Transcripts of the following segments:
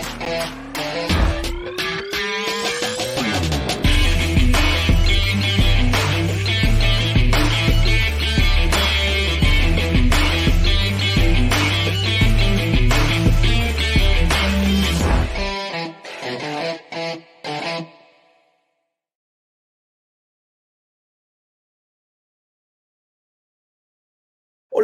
Yeah.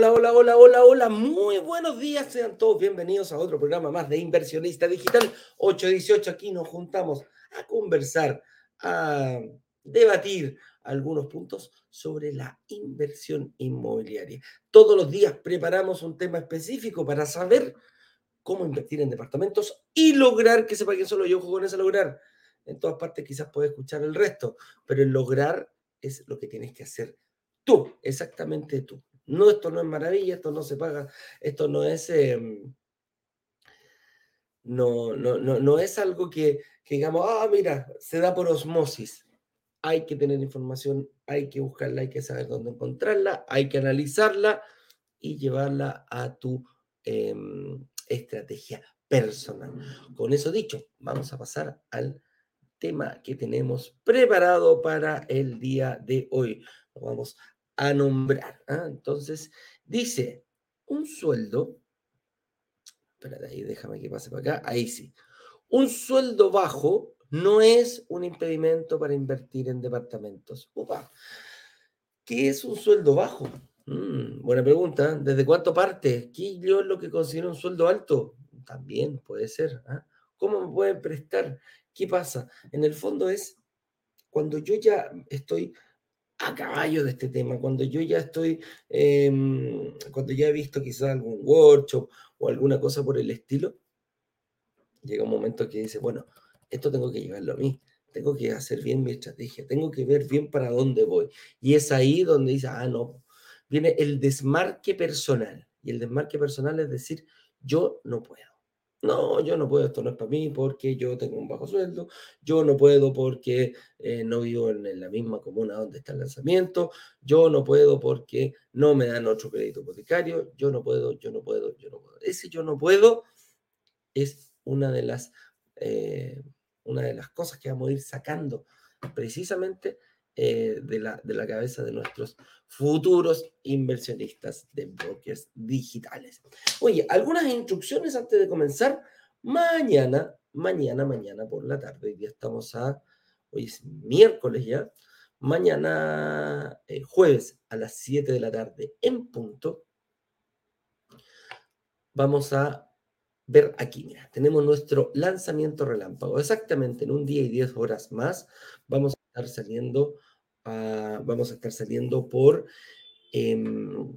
Hola, hola, hola, hola. Muy buenos días. Sean todos bienvenidos a otro programa más de Inversionista Digital 818. Aquí nos juntamos a conversar, a debatir algunos puntos sobre la inversión inmobiliaria. Todos los días preparamos un tema específico para saber cómo invertir en departamentos y lograr que sepa quién solo yo con ese lograr. En todas partes quizás puedes escuchar el resto, pero el lograr es lo que tienes que hacer tú, exactamente tú. No, esto no es maravilla, esto no se paga, esto no es, em, no, no, no, no, es algo que, que digamos, ah, mira, se da por osmosis. Hay que tener información, hay que buscarla, hay que saber dónde encontrarla, hay que analizarla y llevarla a tu em, estrategia personal. Con eso dicho, vamos a pasar al tema que tenemos preparado para el día de hoy. vamos a nombrar. ¿ah? Entonces, dice, un sueldo, espérate ahí, déjame que pase para acá, ahí sí. Un sueldo bajo no es un impedimento para invertir en departamentos. Upa. ¿Qué es un sueldo bajo? Mm, buena pregunta. ¿Desde cuánto parte? ¿Qué yo es lo que considero un sueldo alto? También puede ser. ¿ah? ¿Cómo me pueden prestar? ¿Qué pasa? En el fondo es cuando yo ya estoy a caballo de este tema, cuando yo ya estoy, em, cuando ya he visto quizás algún workshop o alguna cosa por el estilo, llega un momento que dice, bueno, esto tengo que llevarlo a mí, tengo que hacer bien mi estrategia, tengo que ver bien para dónde voy. Y es ahí donde dice, ah, no, viene el desmarque personal. Y el desmarque personal es decir, yo no puedo. No, yo no puedo, esto no es para mí porque yo tengo un bajo sueldo, yo no puedo porque eh, no vivo en, la misma comuna donde está el lanzamiento, yo no puedo porque no me dan otro crédito hipotecario, yo no puedo, yo no puedo, yo no puedo. Ese yo no puedo es una de las, eh, una de las cosas que vamos a ir sacando precisamente eh, de, la, de la cabeza de nuestros futuros inversionistas de brokers digitales. Oye, algunas instrucciones antes de comenzar. Mañana, mañana, mañana por la tarde, hoy estamos a, hoy es miércoles ya, mañana eh, jueves a las 7 de la tarde en punto, vamos a ver aquí, mira, tenemos nuestro lanzamiento relámpago. Exactamente en un día y 10 horas más vamos a estar saliendo vamos a estar saliendo por, em,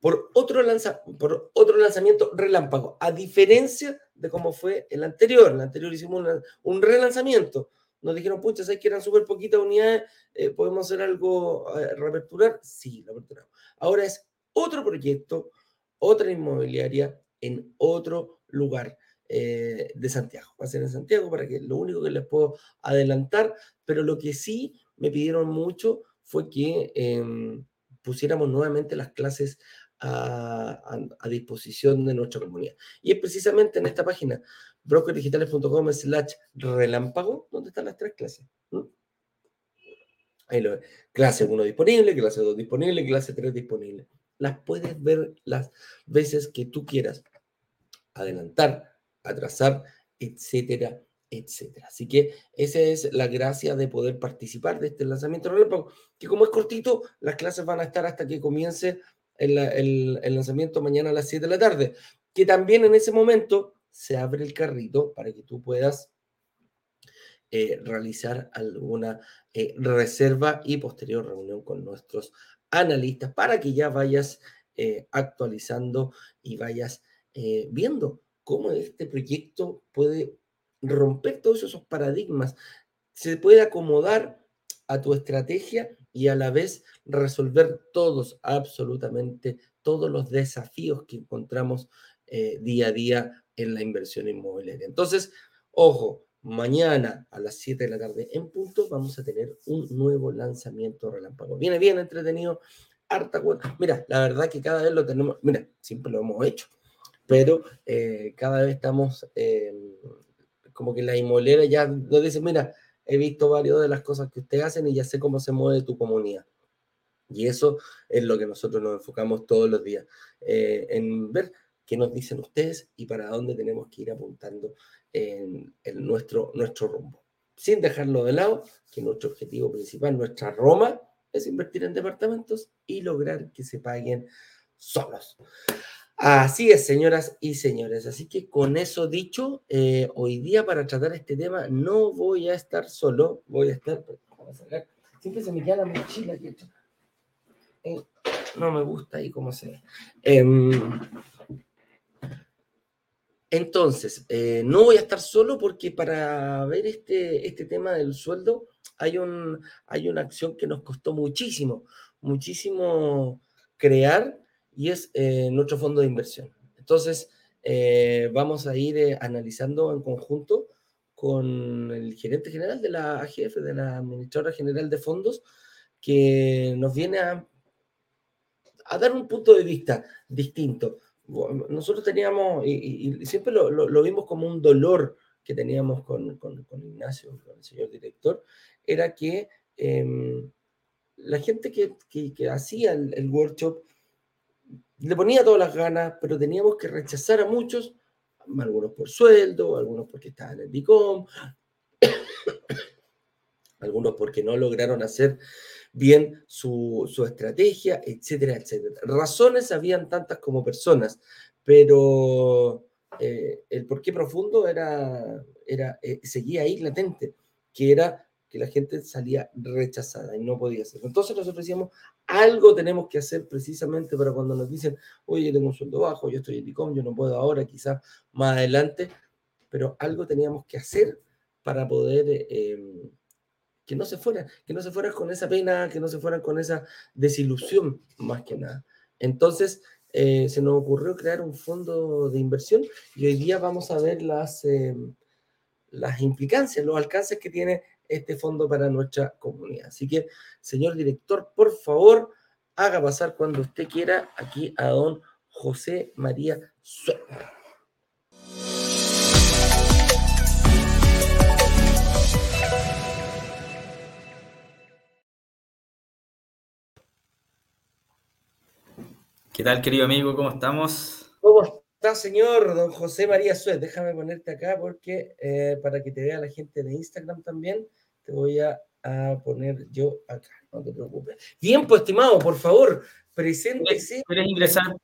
por, otro lanza, por otro lanzamiento relámpago, a diferencia de cómo fue el anterior. El anterior hicimos un relanzamiento. Nos dijeron, pucha, ¿sabes que eran súper poquitas unidades? Eh, ¿Podemos hacer algo, eh, reaperturar? Sí, lo aperturamos. Ahora es otro proyecto, otra inmobiliaria en otro lugar. Eh, de Santiago. Va a ser en Santiago para que lo único que les puedo adelantar, pero lo que sí me pidieron mucho fue que em, pusiéramos nuevamente las clases a, disposición de nuestra comunidad. Y es precisamente en esta página, brokerdigitales.com slash relámpago, donde están las tres clases. Ahí lo ves. Clase 1 disponible, clase 2 disponible, clase 3 disponible. Las puedes ver las veces que tú quieras. Adelantar, atrasar, etcétera, etcétera. Así que esa es la gracia de poder participar de este lanzamiento relámpago, que como es cortito, las clases van a estar hasta que comience el, lanzamiento mañana a las 7 de la tarde, que también en ese momento se abre el carrito para que tú puedas eh, realizar alguna eh, reserva y posterior reunión con nuestros analistas para que ya vayas eh, actualizando y vayas viendo cómo este proyecto puede romper todos esos paradigmas, se puede acomodar a tu estrategia y a la vez resolver todos, absolutamente todos los desafíos que encontramos eh, día a día en la inversión inmobiliaria. Entonces, ojo, mañana a las 7 de la tarde en punto vamos a tener un nuevo lanzamiento relámpago. Viene bien entretenido, harta Mira, la verdad que cada vez lo tenemos, mira, siempre lo hemos hecho, pero eh, cada vez estamos eh, como que la inmobiliaria ya nos dice, mira, he visto varias de las cosas que ustedes hacen y ya sé cómo se mueve tu comunidad. Y eso es lo que nosotros nos enfocamos todos los días, eh, en ver qué nos dicen ustedes y para dónde tenemos que ir apuntando en, nuestro, nuestro rumbo. Sin dejarlo de lado, que nuestro objetivo principal, nuestra Roma, es invertir en departamentos y lograr que se paguen solos. Así es, señoras y señores. Así que con eso dicho, eh, hoy día para tratar este tema no voy a estar solo, voy a estar... Siempre se me queda la mochila aquí. Eh, no me gusta ahí cómo se ve. Em, entonces, eh, no voy a estar solo porque para ver este, este tema del sueldo hay, un, hay una acción que nos costó muchísimo, muchísimo crear y es eh, nuestro fondo de inversión. Entonces, eh, vamos a ir eh, analizando en conjunto con el gerente general de la AGF, de la Administradora General de Fondos, que nos viene a, dar un punto de vista distinto. Nosotros teníamos, y, siempre lo, lo, vimos como un dolor que teníamos con, con, con Ignacio, con el señor director, era que em, la gente que, que, hacía el, workshop le ponía todas las ganas, pero teníamos que rechazar a muchos, algunos por sueldo, algunos porque estaban en el DICOM, algunos porque no lograron hacer bien su, su, estrategia, etcétera, etcétera. Razones habían tantas como personas, pero eh, el porqué profundo era, era eh, seguía ahí latente, que era que la gente salía rechazada y no podía hacerlo. Entonces nosotros decíamos, algo tenemos que hacer precisamente para cuando nos dicen, oye, yo tengo un sueldo bajo, yo estoy en ICOM, yo no puedo ahora, quizás más adelante, pero algo teníamos que hacer para poder eh, que no se fuera, que no se fueran con esa pena, que no se fueran con esa desilusión, más que nada. Entonces, eh, se nos ocurrió crear un fondo de inversión y hoy día vamos a ver las, eh, las implicancias, los alcances que tiene este fondo para nuestra comunidad. Así que, señor director, por favor, haga pasar cuando usted quiera aquí a don José María Suárez. ¿Qué tal, querido amigo? ¿Cómo estamos? ¿Cómo está, señor don José María Suez? Déjame ponerte acá porque eh, para que te vea la gente de Instagram también te voy a, poner yo acá, no te preocupes. Pues, estimado, por favor, preséntese. ¿Quieres ingresar?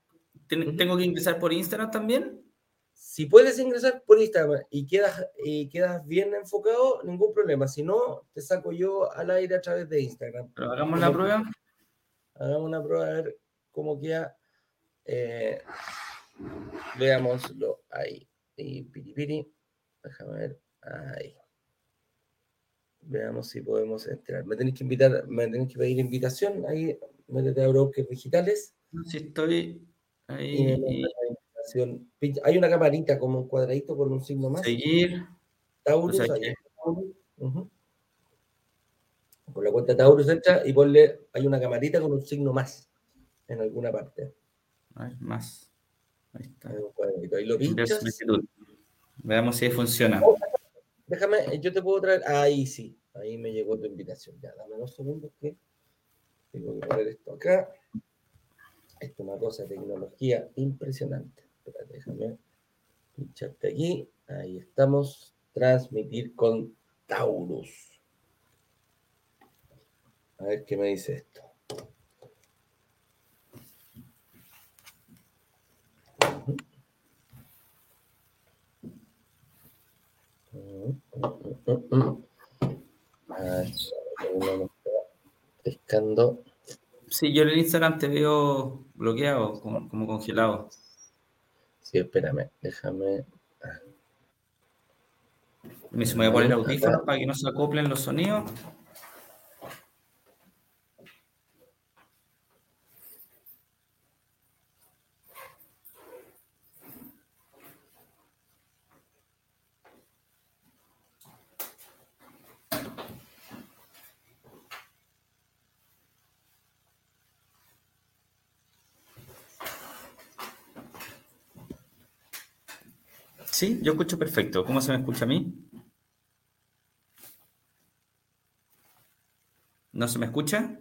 ¿Tengo que ingresar por Instagram también? Si puedes ingresar por Instagram y quedas, y quedas bien enfocado, ningún problema. Si no, te saco yo al aire a través de Instagram. Pero hagamos la prueba. Hagamos una prueba a ver cómo queda. Eh, veámoslo ahí. Y piripiri. Déjame ver. Ahí. Veamos si podemos entrar. Me tenéis que invitar, me tenéis que pedir invitación. Ahí, métete a Brokers Digitales. Si estoy ahí. Hay una camarita como un cuadradito con un signo más. Seguir. Taurus. Con la cuenta Taurus entra y ponle, hay una camarita con un signo más en alguna parte. Más. Ahí está. Ahí lo pinchas. Veamos si funciona. Déjame, yo te puedo traer. Ahí sí, ahí me llegó tu invitación. Ya, dame dos segundos que tengo que poner esto acá. Esto es una cosa de tecnología impresionante. Espera, déjame pincharte aquí. Ahí estamos. Transmitir con Taurus. A ver qué me dice esto. Pescando. Sí, yo en el Instagram te veo bloqueado, como, congelado. Sí, espérame, déjame. Me voy a poner audífonos para que no se acoplen los sonidos. Sí, yo escucho perfecto. ¿Cómo se me escucha a mí? ¿No se me escucha?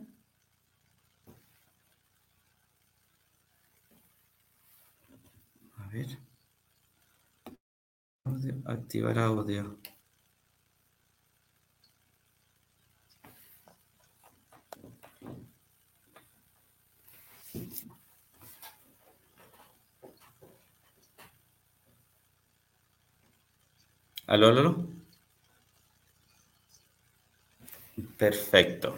A ver. activar audio. ¿Aló, aló? Perfecto.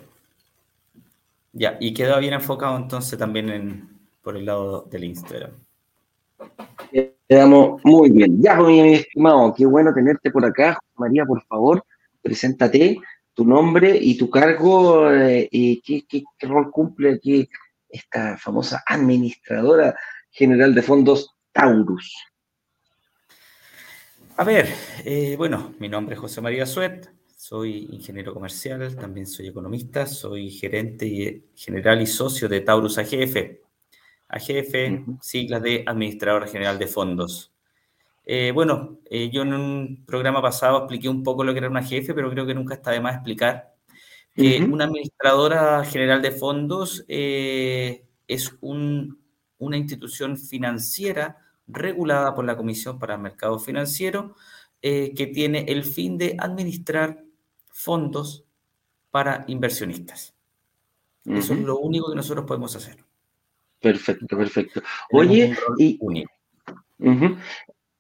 Ya, y quedó bien enfocado entonces también por el lado del Instagram. Quedamos muy bien. Ya, pues, mi estimado, qué bueno tenerte por acá. María, por favor, preséntate tu nombre y tu cargo eh, y qué, qué, rol cumple aquí esta famosa administradora general de fondos Taurus. A ver, eh, bueno, mi nombre es José María Suet, soy ingeniero comercial, también soy economista, soy gerente general y socio de Taurus AGF. AGF, siglas de Administrador General de Fondos. Eh, bueno, eh, yo en un programa pasado expliqué un poco lo que era una AGF, pero creo que nunca está de más explicar que una administradora general de fondos es una institución financiera regulada por la Comisión para el Mercado Financiero, eh, que tiene el fin de administrar fondos para inversionistas. Eso es lo único que nosotros podemos hacer. Perfecto, perfecto. Oye, y,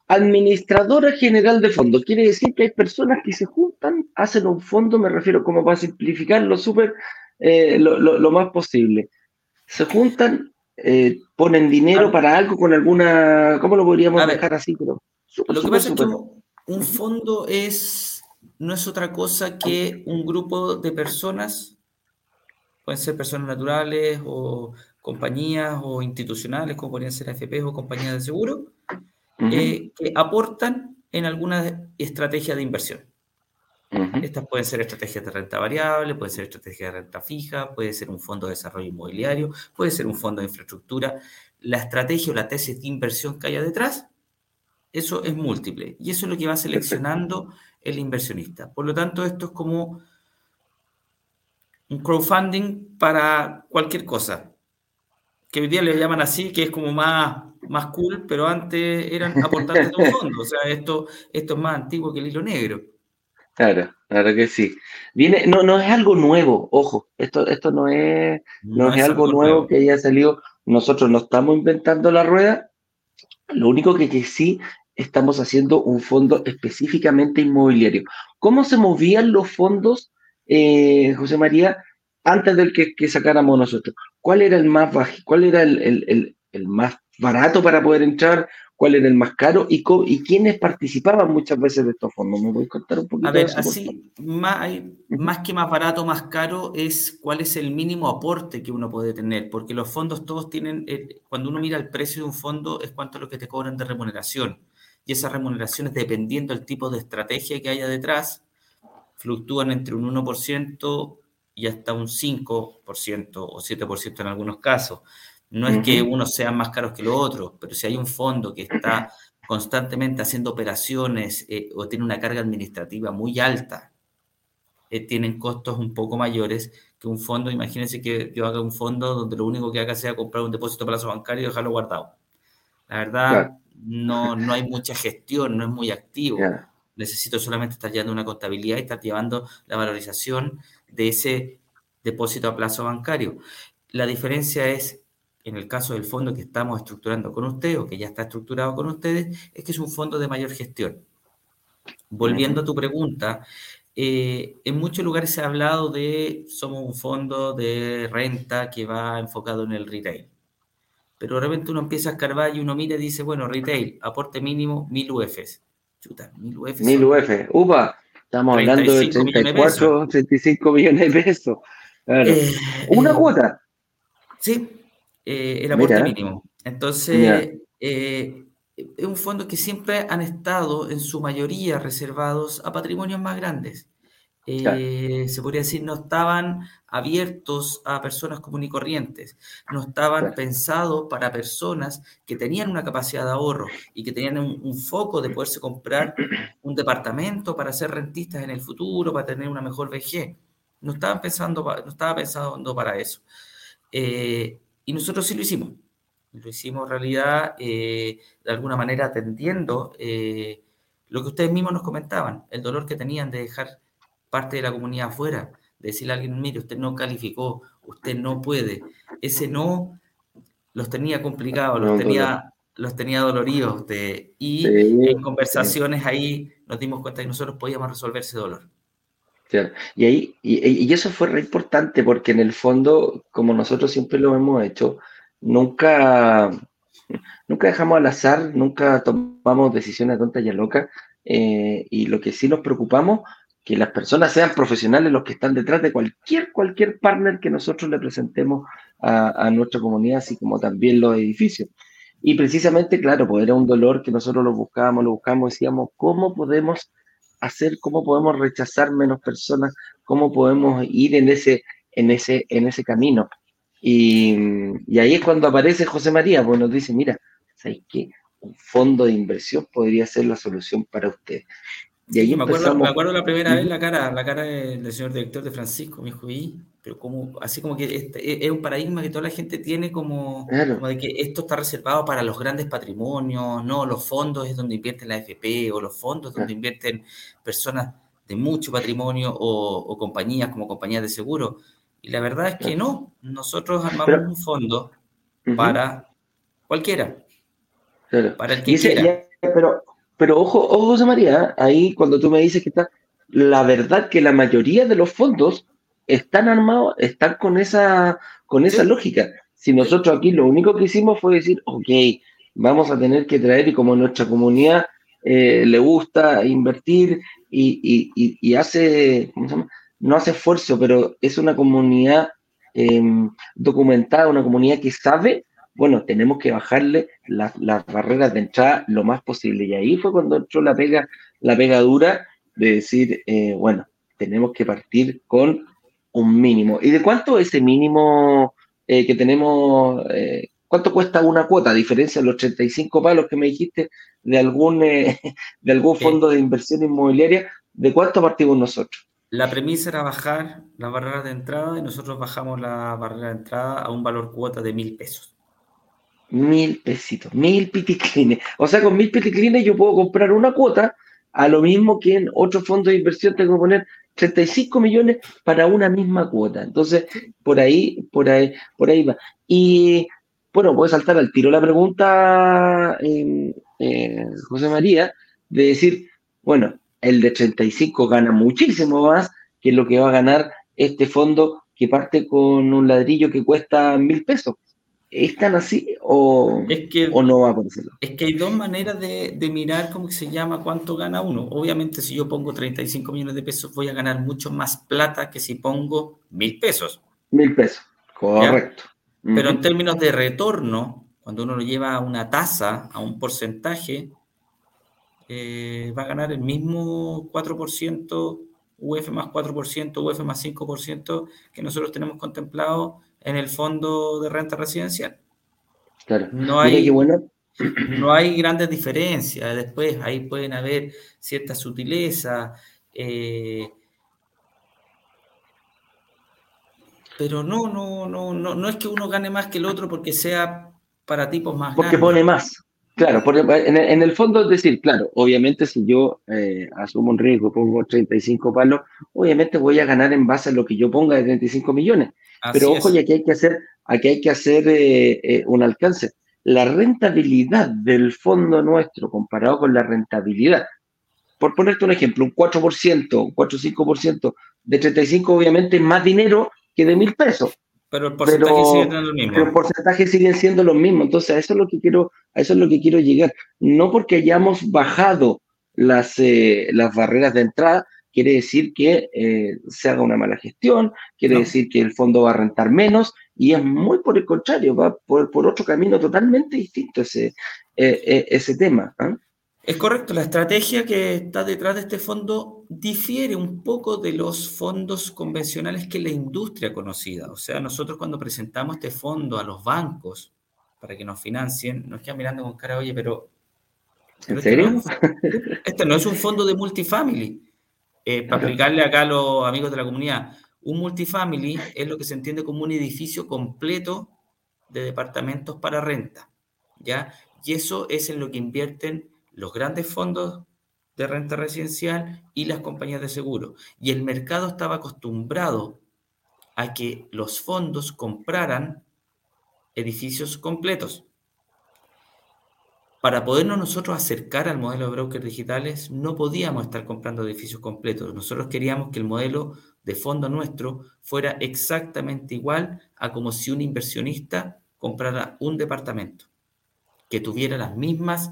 administradora general de fondos, quiere decir que hay personas que se juntan, hacen un fondo, me refiero como para simplificarlo súper eh, lo, más posible. Se juntan, eh, ponen dinero para algo con alguna, ¿cómo lo podríamos dejar así? Pero lo que pasa es que un fondo es, no es otra cosa que un grupo de personas, pueden ser personas naturales o compañías o institucionales, como podrían ser AFP o compañías de seguro, eh, que aportan en alguna estrategia de inversión. Estas pueden ser estrategias de renta variable, pueden ser estrategias de renta fija, puede ser un fondo de desarrollo inmobiliario, puede ser un fondo de infraestructura. La estrategia o la tesis de inversión que haya detrás, eso es múltiple. Y eso es lo que va seleccionando el inversionista. Por lo tanto, esto es como un crowdfunding para cualquier cosa. Que hoy día le llaman así, que es como más, más cool, pero antes eran aportantes de un fondo. O sea, esto, esto es más antiguo que el hilo negro. Claro, claro que sí. Viene, no, no es algo nuevo, ojo, esto, esto no es, no, es, algo nuevo, que haya salido. Nosotros no estamos inventando la rueda. Lo único que, que sí estamos haciendo un fondo específicamente inmobiliario. ¿Cómo se movían los fondos, eh, José María, antes del que, que, sacáramos nosotros? ¿Cuál era el más bajo? ¿Cuál era el, el, el más barato para poder entrar? Cuál era el más caro y, y quiénes participaban muchas veces de estos fondos. ¿Me voy contar un poquito? A ver, así, más, más que más barato, más caro, es cuál es el mínimo aporte que uno puede tener, porque los fondos todos tienen, eh, cuando uno mira el precio de un fondo, es cuánto es lo que te cobran de remuneración. Y esas remuneraciones, dependiendo del tipo de estrategia que haya detrás, fluctúan entre un 1% y hasta un 5% o 7% en algunos casos. No es que unos sean más caros que los otros, pero si hay un fondo que está constantemente haciendo operaciones eh, o tiene una carga administrativa muy alta, eh, tienen costos un poco mayores que un fondo. Imagínense que yo haga un fondo donde lo único que haga sea comprar un depósito a plazo bancario y dejarlo guardado. La verdad, no, no hay mucha gestión, no es muy activo. Necesito solamente estar llevando una contabilidad y estar llevando la valorización de ese depósito a plazo bancario. La diferencia es en el caso del fondo que estamos estructurando con ustedes o que ya está estructurado con ustedes, es que es un fondo de mayor gestión. Volviendo a tu pregunta, eh, en muchos lugares se ha hablado de somos un fondo de renta que va enfocado en el retail. Pero de repente uno empieza a escarbar y uno mira y dice, bueno, retail, aporte mínimo 1000 UFs. Chuta, 1000 UFs. 1000 UF. Upa, estamos hablando de 34, 35 millones de pesos. Eh, Una cuota. Sí, eh, el aporte mínimo. Entonces, eh, es un fondo que siempre han estado en su mayoría reservados a patrimonios más grandes. eh, se podría decir, no estaban abiertos a personas comunes y corrientes, no estaban pensados para personas que tenían una capacidad de ahorro y que tenían un, foco de poderse comprar un departamento para ser rentistas en el futuro, para tener una mejor vejez. No estaban pensando, no estaba pensando para eso. Eh, y nosotros sí lo hicimos. Lo hicimos en realidad eh, de alguna manera atendiendo lo que ustedes mismos nos comentaban, el dolor que tenían de dejar parte de la comunidad afuera, decirle a alguien, mire, usted no calificó, usted no puede. Ese no los tenía complicados, los, tenía, los tenía doloridos. De, y en conversaciones ahí nos dimos cuenta que nosotros podíamos resolver ese dolor. Y, ahí, y, eso fue re importante porque en el fondo, como nosotros siempre lo hemos hecho, nunca, nunca dejamos al azar, nunca tomamos decisiones tontas y locas. Eh, y lo que sí nos preocupamos que las personas sean profesionales los que están detrás de cualquier, cualquier partner que nosotros le presentemos a, nuestra comunidad, así como también los edificios. Y precisamente, claro, pues era un dolor que nosotros lo buscábamos, lo buscábamos, decíamos, ¿cómo podemos hacer, cómo podemos rechazar menos personas, cómo podemos ir en ese, en ese, en ese camino? Y, y ahí es cuando aparece José María, pues nos dice, mira, ¿sabes qué? Un fondo de inversión podría ser la solución para usted. Y me, acuerdo, me acuerdo la primera vez la cara, la cara del, señor director de Francisco, me dijo, y, pero como, así como que este, es un paradigma que toda la gente tiene como, de que esto está reservado para los grandes patrimonios, no, los fondos es donde invierten la FP, o los fondos donde invierten personas de mucho patrimonio o, compañías como compañías de seguro. Y la verdad es que no, nosotros armamos un fondo para cualquiera, para el que quiera. pero pero ojo, ojo, José María, ahí cuando tú me dices que está, la verdad que la mayoría de los fondos están armados, están con esa, con esa lógica. Si nosotros aquí lo único que hicimos fue decir, ok, vamos a tener que traer, y como nuestra comunidad eh, le gusta invertir y, hace, no hace esfuerzo, pero es una comunidad em, documentada, una comunidad que sabe, bueno, tenemos que bajarle las, barreras de entrada lo más posible. Y ahí fue cuando entró la pega, la pega dura de decir, eh, bueno, tenemos que partir con un mínimo. ¿Y de cuánto ese mínimo eh, que tenemos? Eh, ¿Cuánto cuesta una cuota? A diferencia de los 35 palos que me dijiste de algún, de algún fondo de inversión inmobiliaria, ¿de cuánto partimos nosotros? La premisa era bajar la barrera de entrada y nosotros bajamos la barrera de entrada a un valor cuota de mil pesos. Mil pesitos, mil piticlines. O sea, con mil piticlines yo puedo comprar una cuota, a lo mismo que en otro fondo de inversión tengo que poner 35 millones para una misma cuota. Entonces, por ahí, por ahí, por ahí va. Y bueno, puede saltar al tiro la pregunta, eh, José María, de decir, bueno, el de 35 gana muchísimo más que lo que va a ganar este fondo que parte con un ladrillo que cuesta mil pesos. ¿Es tan así o, o no va a decirlo? Es que hay dos maneras de, mirar cómo se llama cuánto gana uno. Obviamente, si yo pongo 35 millones de pesos, voy a ganar mucho más plata que si pongo mil pesos. Mil pesos, correcto. Pero en términos de retorno, cuando uno lo lleva a una tasa, a un porcentaje, eh, va a ganar el mismo 4%, UF más 4%, UF más 5% que nosotros tenemos contemplado en el fondo de renta residencial. Claro. No hay, no hay grandes diferencias. Después ahí pueden haber ciertas sutilezas. Eh, pero no, no, no, no, no es que uno gane más que el otro porque sea para tipos más Porque pone más. Claro, en, el, fondo es decir, claro, obviamente si yo eh, asumo un riesgo, pongo 35 palos, obviamente voy a ganar en base a lo que yo ponga de 35 millones. Pero ojo, y aquí hay que hacer, aquí hay que hacer eh, eh, un alcance. La rentabilidad del fondo nuestro comparado con la rentabilidad, por ponerte un ejemplo, un 4%, un 4 5% de 35 obviamente es más dinero que de mil pesos. Pero el porcentaje sigue siendo mismo. Pero el porcentaje sigue siendo lo mismo. Entonces, a eso es lo que quiero, a eso es lo que quiero llegar. No porque hayamos bajado las, eh, las barreras de entrada, quiere decir que eh, se haga una mala gestión, quiere decir que el fondo va a rentar menos, y es muy por el contrario, va por, otro camino totalmente distinto ese, eh, eh, ese tema. Es correcto, la estrategia que está detrás de este fondo difiere un poco de los fondos convencionales que la industria conocida. O sea, nosotros cuando presentamos este fondo a los bancos para que nos financien, nos quedan mirando con cara, oye, pero... ¿En este serio? este no es un fondo de multifamily. Eh, para explicarle acá a los amigos de la comunidad, un multifamily es lo que se entiende como un edificio completo de departamentos para renta, ¿ya? Y eso es en lo que invierten los grandes fondos de renta residencial y las compañías de seguro. Y el mercado estaba acostumbrado a que los fondos compraran edificios completos. Para podernos nosotros acercar al modelo de brokers digitales, no podíamos estar comprando edificios completos. Nosotros queríamos que el modelo de fondo nuestro fuera exactamente igual a como si un inversionista comprara un departamento, que tuviera las mismas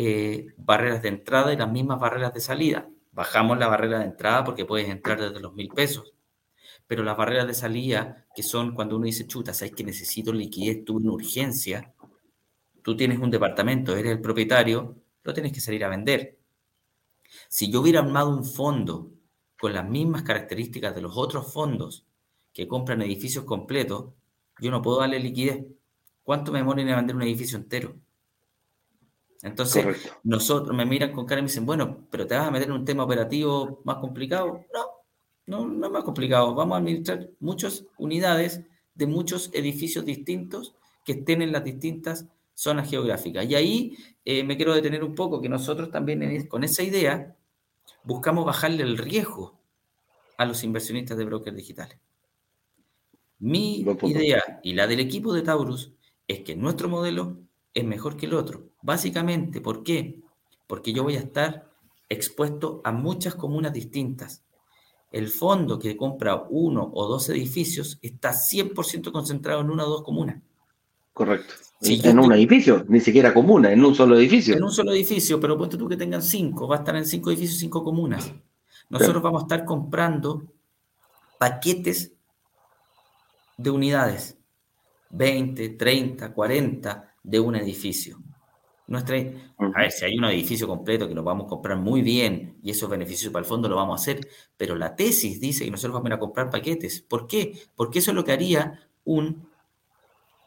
eh, barreras de entrada y las mismas barreras de salida. Bajamos la barrera de entrada porque puedes entrar desde los mil pesos, pero las barreras de salida, que son cuando uno dice, chuta, sabes que necesito liquidez, tuve una urgencia, tú tienes un departamento, eres el propietario, lo tienes que salir a vender. Si yo hubiera armado un fondo con las mismas características de los otros fondos que compran edificios completos, yo no puedo darle liquidez. ¿Cuánto me demoran en vender un edificio entero? Entonces, nosotros me miran con cara y me dicen, bueno, pero te vas a meter en un tema operativo más complicado. No, no, no es más complicado. Vamos a administrar muchas unidades de muchos edificios distintos que estén en las distintas zonas geográficas. Y ahí eh, me quiero detener un poco, que nosotros también con esa idea buscamos bajarle el riesgo a los inversionistas de brokers digitales. Mi idea y la del equipo de Taurus es que nuestro modelo es mejor que el otro. Básicamente, ¿por qué? Porque yo voy a estar expuesto a muchas comunas distintas. El fondo que compra uno o dos edificios está 100% concentrado en una o dos comunas. Correcto. en un edificio, ni siquiera comuna, en un solo edificio. En un solo edificio, pero ponte tú que tengan cinco, va a estar en cinco edificios, cinco comunas. Nosotros vamos a estar comprando paquetes de unidades, 20, 30, 40 de un edificio. Nuestra, a ver, si hay un edificio completo que lo vamos a comprar muy bien y esos beneficios para el fondo lo vamos a hacer, pero la tesis dice que nosotros vamos a ir a comprar paquetes. ¿Por qué? Porque eso es lo que haría un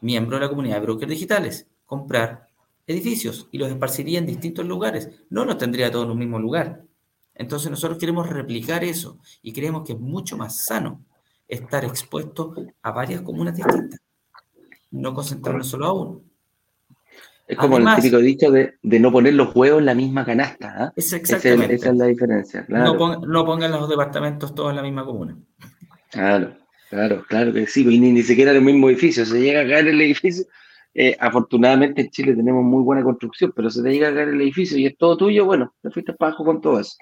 miembro de la comunidad de brokers digitales, comprar edificios y los esparciría en distintos lugares. No los tendría todos en un mismo lugar. Entonces nosotros queremos replicar eso y creemos que es mucho más sano estar expuesto a varias comunas distintas, no concentrarnos solo a uno. Es como el típico dicho de, no poner los huevos en la misma canasta. ¿ah? Es exactamente. esa es la diferencia. No, pongan los departamentos todos en la misma comuna. Claro, claro, claro que sí. Y ni, siquiera en el mismo edificio. Se llega a caer el edificio. Eh, afortunadamente en Chile tenemos muy buena construcción, pero se te llega a caer el edificio y es todo tuyo, bueno, te fuiste para abajo con todo eso.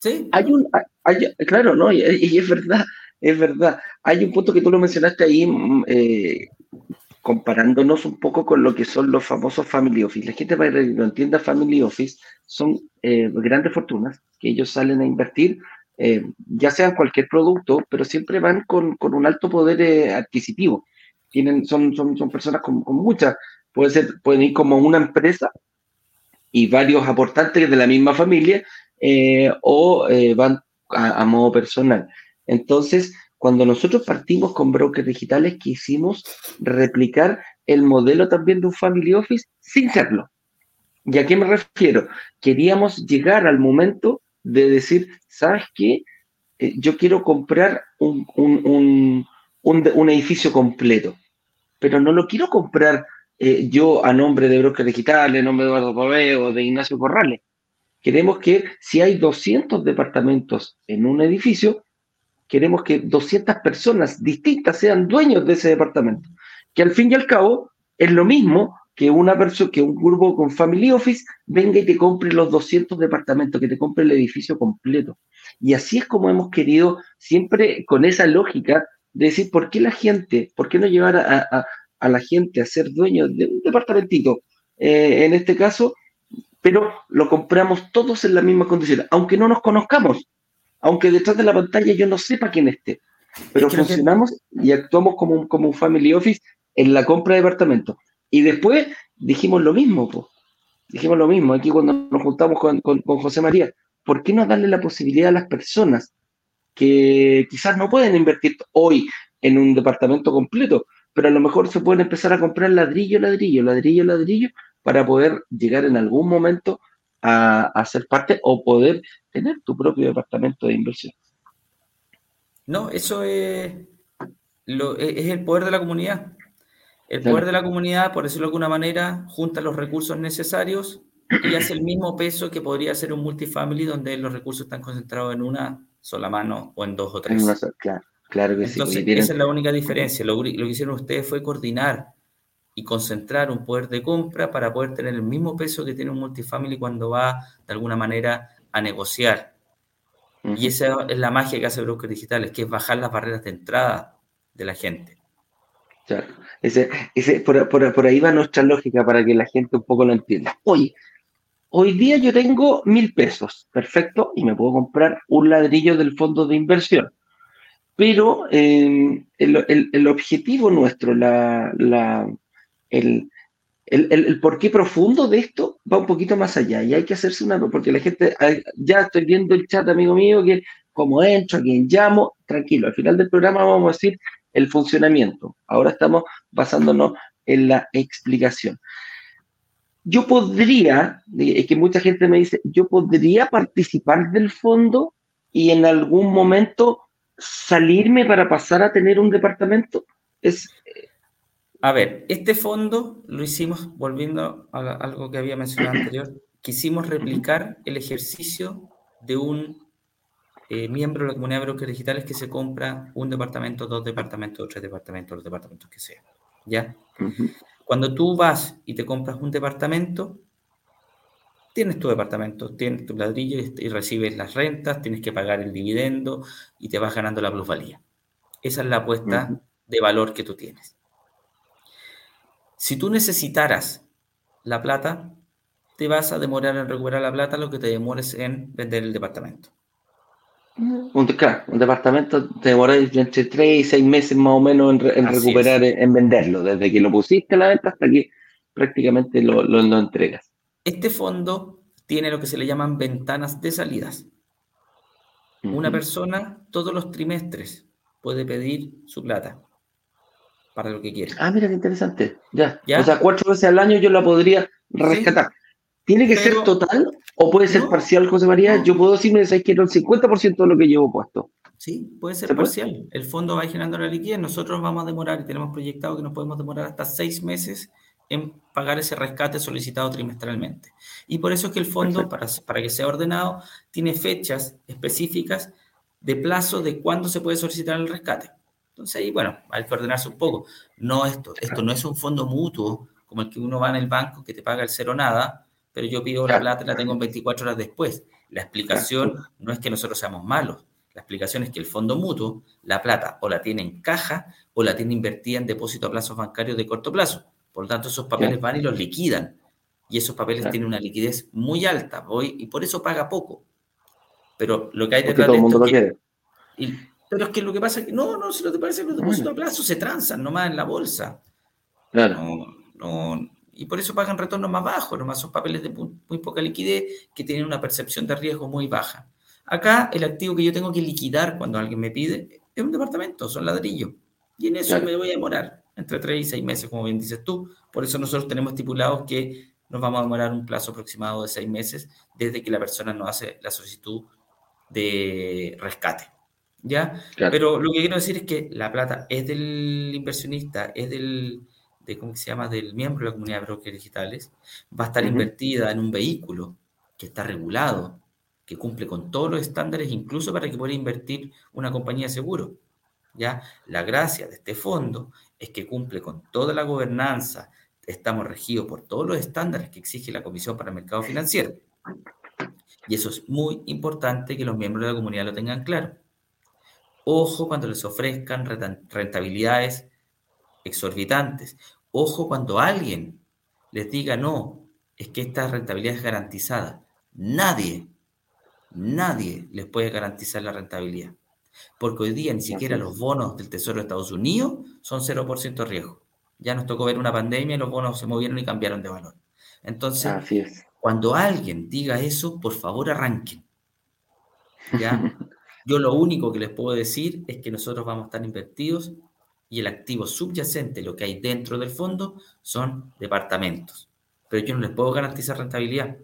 Sí. Hay un, claro, ¿no? Y, es verdad, es verdad. Hay un punto que tú lo mencionaste ahí, mm, eh, comparándonos un poco con lo que son los famosos family office. La gente para que no entienda family office son eh, grandes fortunas que ellos salen a invertir, eh, ya sea en cualquier producto, pero siempre van con, un alto poder eh, adquisitivo. Tienen, son, son, son personas con, muchas, puede ser, pueden ir como una empresa y varios aportantes de la misma familia o van a, a modo personal. Entonces, cuando nosotros partimos con brokers digitales, quisimos replicar el modelo también de un family office sin serlo. ¿Y a qué me refiero? Queríamos llegar al momento de decir, ¿sabes qué? Eh, yo quiero comprar un, un, edificio completo, pero no lo quiero comprar eh, yo a nombre de brokers digitales, a nombre de Eduardo Pabé o de Ignacio Corrales. Queremos que si hay 200 departamentos en un edificio, queremos que 200 personas distintas sean dueños de ese departamento. Que al fin y al cabo es lo mismo que una persona, que un grupo con Family Office venga y te compre los 200 departamentos, que te compre el edificio completo. Y así es como hemos querido, siempre con esa lógica, de decir, ¿por qué la gente, por qué no llevar a, la gente a ser dueños de un departamentito? Eh, en este caso, pero lo compramos todos en la misma condición, aunque no nos conozcamos aunque detrás de la pantalla yo no sepa quién esté. Pero funcionamos y actuamos como un, como un family office en la compra de departamento. Y después dijimos lo mismo, pues. Dijimos lo mismo aquí cuando nos juntamos con, José María. ¿por qué no darle la posibilidad a las personas que quizás no pueden invertir hoy en un departamento completo, pero a lo mejor se pueden empezar a comprar ladrillo, ladrillo, ladrillo, ladrillo, para poder llegar en algún momento a, ser parte o poder tener tu propio departamento de inversión. No, eso es, lo, es el poder de la comunidad. El poder de la comunidad, por decirlo de alguna manera, junta los recursos necesarios y hace el mismo peso que podría ser un multifamily donde los recursos están concentrados en una sola mano o en dos o tres. claro, claro que Entonces, Esa es la única diferencia. Lo, lo, que hicieron ustedes fue coordinar y concentrar un poder de compra para poder tener el mismo peso que tiene un multifamily cuando va de alguna manera a negociar. Y esa es la magia que hace Broker Digitales, que es bajar las barreras de entrada de la gente. Claro. Ese, ese, por, por, ahí va nuestra lógica para que la gente un poco lo entienda. Oye, hoy día yo tengo mil pesos, perfecto, y me puedo comprar un ladrillo del fondo de inversión. Pero eh, el, el, objetivo nuestro, la, la, el, el, porqué profundo de esto va un poquito más allá y hay que hacerse una, porque la gente, ya estoy viendo el chat, amigo mío, que como entro, a quien llamo, tranquilo, al final del programa vamos a decir el funcionamiento. Ahora estamos basándonos en la explicación. Yo podría, es que mucha gente me dice, yo podría participar del fondo y en algún momento salirme para pasar a tener un departamento. Es, a ver, este fondo lo hicimos, volviendo a algo que había mencionado anterior, quisimos replicar el ejercicio de un eh, miembro de la comunidad de brokers digitales que se compra un departamento, dos departamentos, tres departamentos, los departamentos que sea. ¿Ya? Cuando tú vas y te compras un departamento, tienes tu departamento, tienes tu ladrillo y, recibes las rentas, tienes que pagar el dividendo y te vas ganando la plusvalía. Esa es la apuesta de valor que tú tienes. Si tú necesitaras la plata, te vas a demorar en recuperar la plata lo que te demores en vender el departamento. Un, claro, un departamento te demora entre 3 y 6 meses más o menos en, recuperar, en, venderlo, desde que lo pusiste a la venta hasta que prácticamente lo, lo, entregas. Este fondo tiene lo que se le llaman ventanas de salidas. Una persona todos los trimestres puede pedir su plata para lo que quiera. Ah, mira qué interesante. Ya. O sea, cuatro veces al año yo la podría rescatar. ¿Tiene que ser total o puede ser parcial, José María? Yo puedo decirme que quiero el 50% de lo que llevo puesto. Sí, puede ser parcial. El fondo va generando la liquidez. Nosotros vamos a demorar y tenemos proyectado que nos podemos demorar hasta seis meses en pagar ese rescate solicitado trimestralmente. Y por eso es que el fondo, para, para que sea ordenado, tiene fechas específicas de plazo de cuándo se puede solicitar el rescate. Entonces ahí, bueno, hay que ordenarse un poco. No esto, esto no es un fondo mutuo como el que uno va en el banco que te paga el cero nada, pero yo pido la plata y la tengo en 24 horas después. La explicación no es que nosotros seamos malos, la explicación es que el fondo mutuo, la plata o la tiene en caja o la tiene invertida en depósito a plazos bancarios de corto plazo. Por lo tanto, esos papeles van y los liquidan. Y esos papeles tienen una liquidez muy alta voy, y por eso paga poco. Pero lo que hay detrás de esto es pero es que lo que pasa es que no, no, si no te parece los depósitos a plazo se transan nomás en la bolsa. Claro. No, no, y por eso pagan retornos más bajos, nomás son papeles de muy, poca liquidez que tienen una percepción de riesgo muy baja. Acá el activo que yo tengo que liquidar cuando alguien me pide es un departamento, son ladrillos. Y en eso me voy a demorar entre 3 y 6 meses, como bien dices tú. Por eso nosotros tenemos estipulados que nos vamos a demorar un plazo aproximado de 6 meses desde que la persona nos hace la solicitud de rescate. ¿Ya? Pero lo que quiero decir es que la plata es del inversionista, es del, de, ¿cómo se llama?, del miembro de la comunidad de brokers digitales, va a estar invertida en un vehículo que está regulado, que cumple con todos los estándares, incluso para que pueda invertir una compañía de seguro. ¿ya? La gracia de este fondo es que cumple con toda la gobernanza, estamos regidos por todos los estándares que exige la Comisión para el Mercado Financiero. Y eso es muy importante que los miembros de la comunidad lo tengan claro. Ojo cuando les ofrezcan rentabilidades exorbitantes. Ojo cuando alguien les diga, no, es que esta rentabilidad es garantizada. Nadie, nadie les puede garantizar la rentabilidad. Porque hoy día ni siquiera los bonos del Tesoro de Estados Unidos son 0% riesgo. Ya nos tocó ver una pandemia y los bonos se movieron y cambiaron de valor. Entonces, cuando alguien diga eso, por favor arranquen. ¿ya? Yo lo único que les puedo decir es que nosotros vamos a estar invertidos y el activo subyacente, lo que hay dentro del fondo, son departamentos. Pero yo no les puedo garantizar rentabilidad.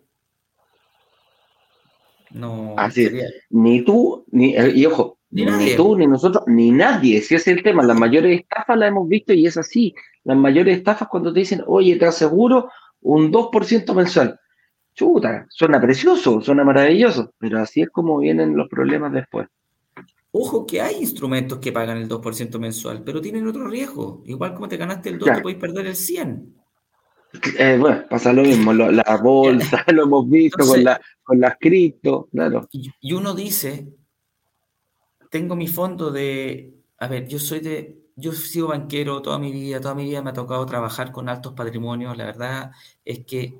No. Así es. Ni tú, ni, eh, y ojo, ni, tú, ni nosotros, ni nadie. Si ese es el tema, las mayores estafas las hemos visto y es así. Las mayores estafas cuando te dicen, oye, te aseguro un 2% mensual. Chuta, suena precioso, suena maravilloso, pero así es como vienen los problemas después. Ojo que hay instrumentos que pagan el 2% mensual, pero tienen otro riesgo. Igual como te ganaste el 2, te podéis perder el 100. Eh, bueno, pasa lo mismo, la bolsa, lo hemos visto con, la, con las cripto, claro. Y uno dice, tengo mi fondo de, a ver, yo soy de, yo he sido banquero toda mi vida, toda mi vida me ha tocado trabajar con altos patrimonios, la verdad es que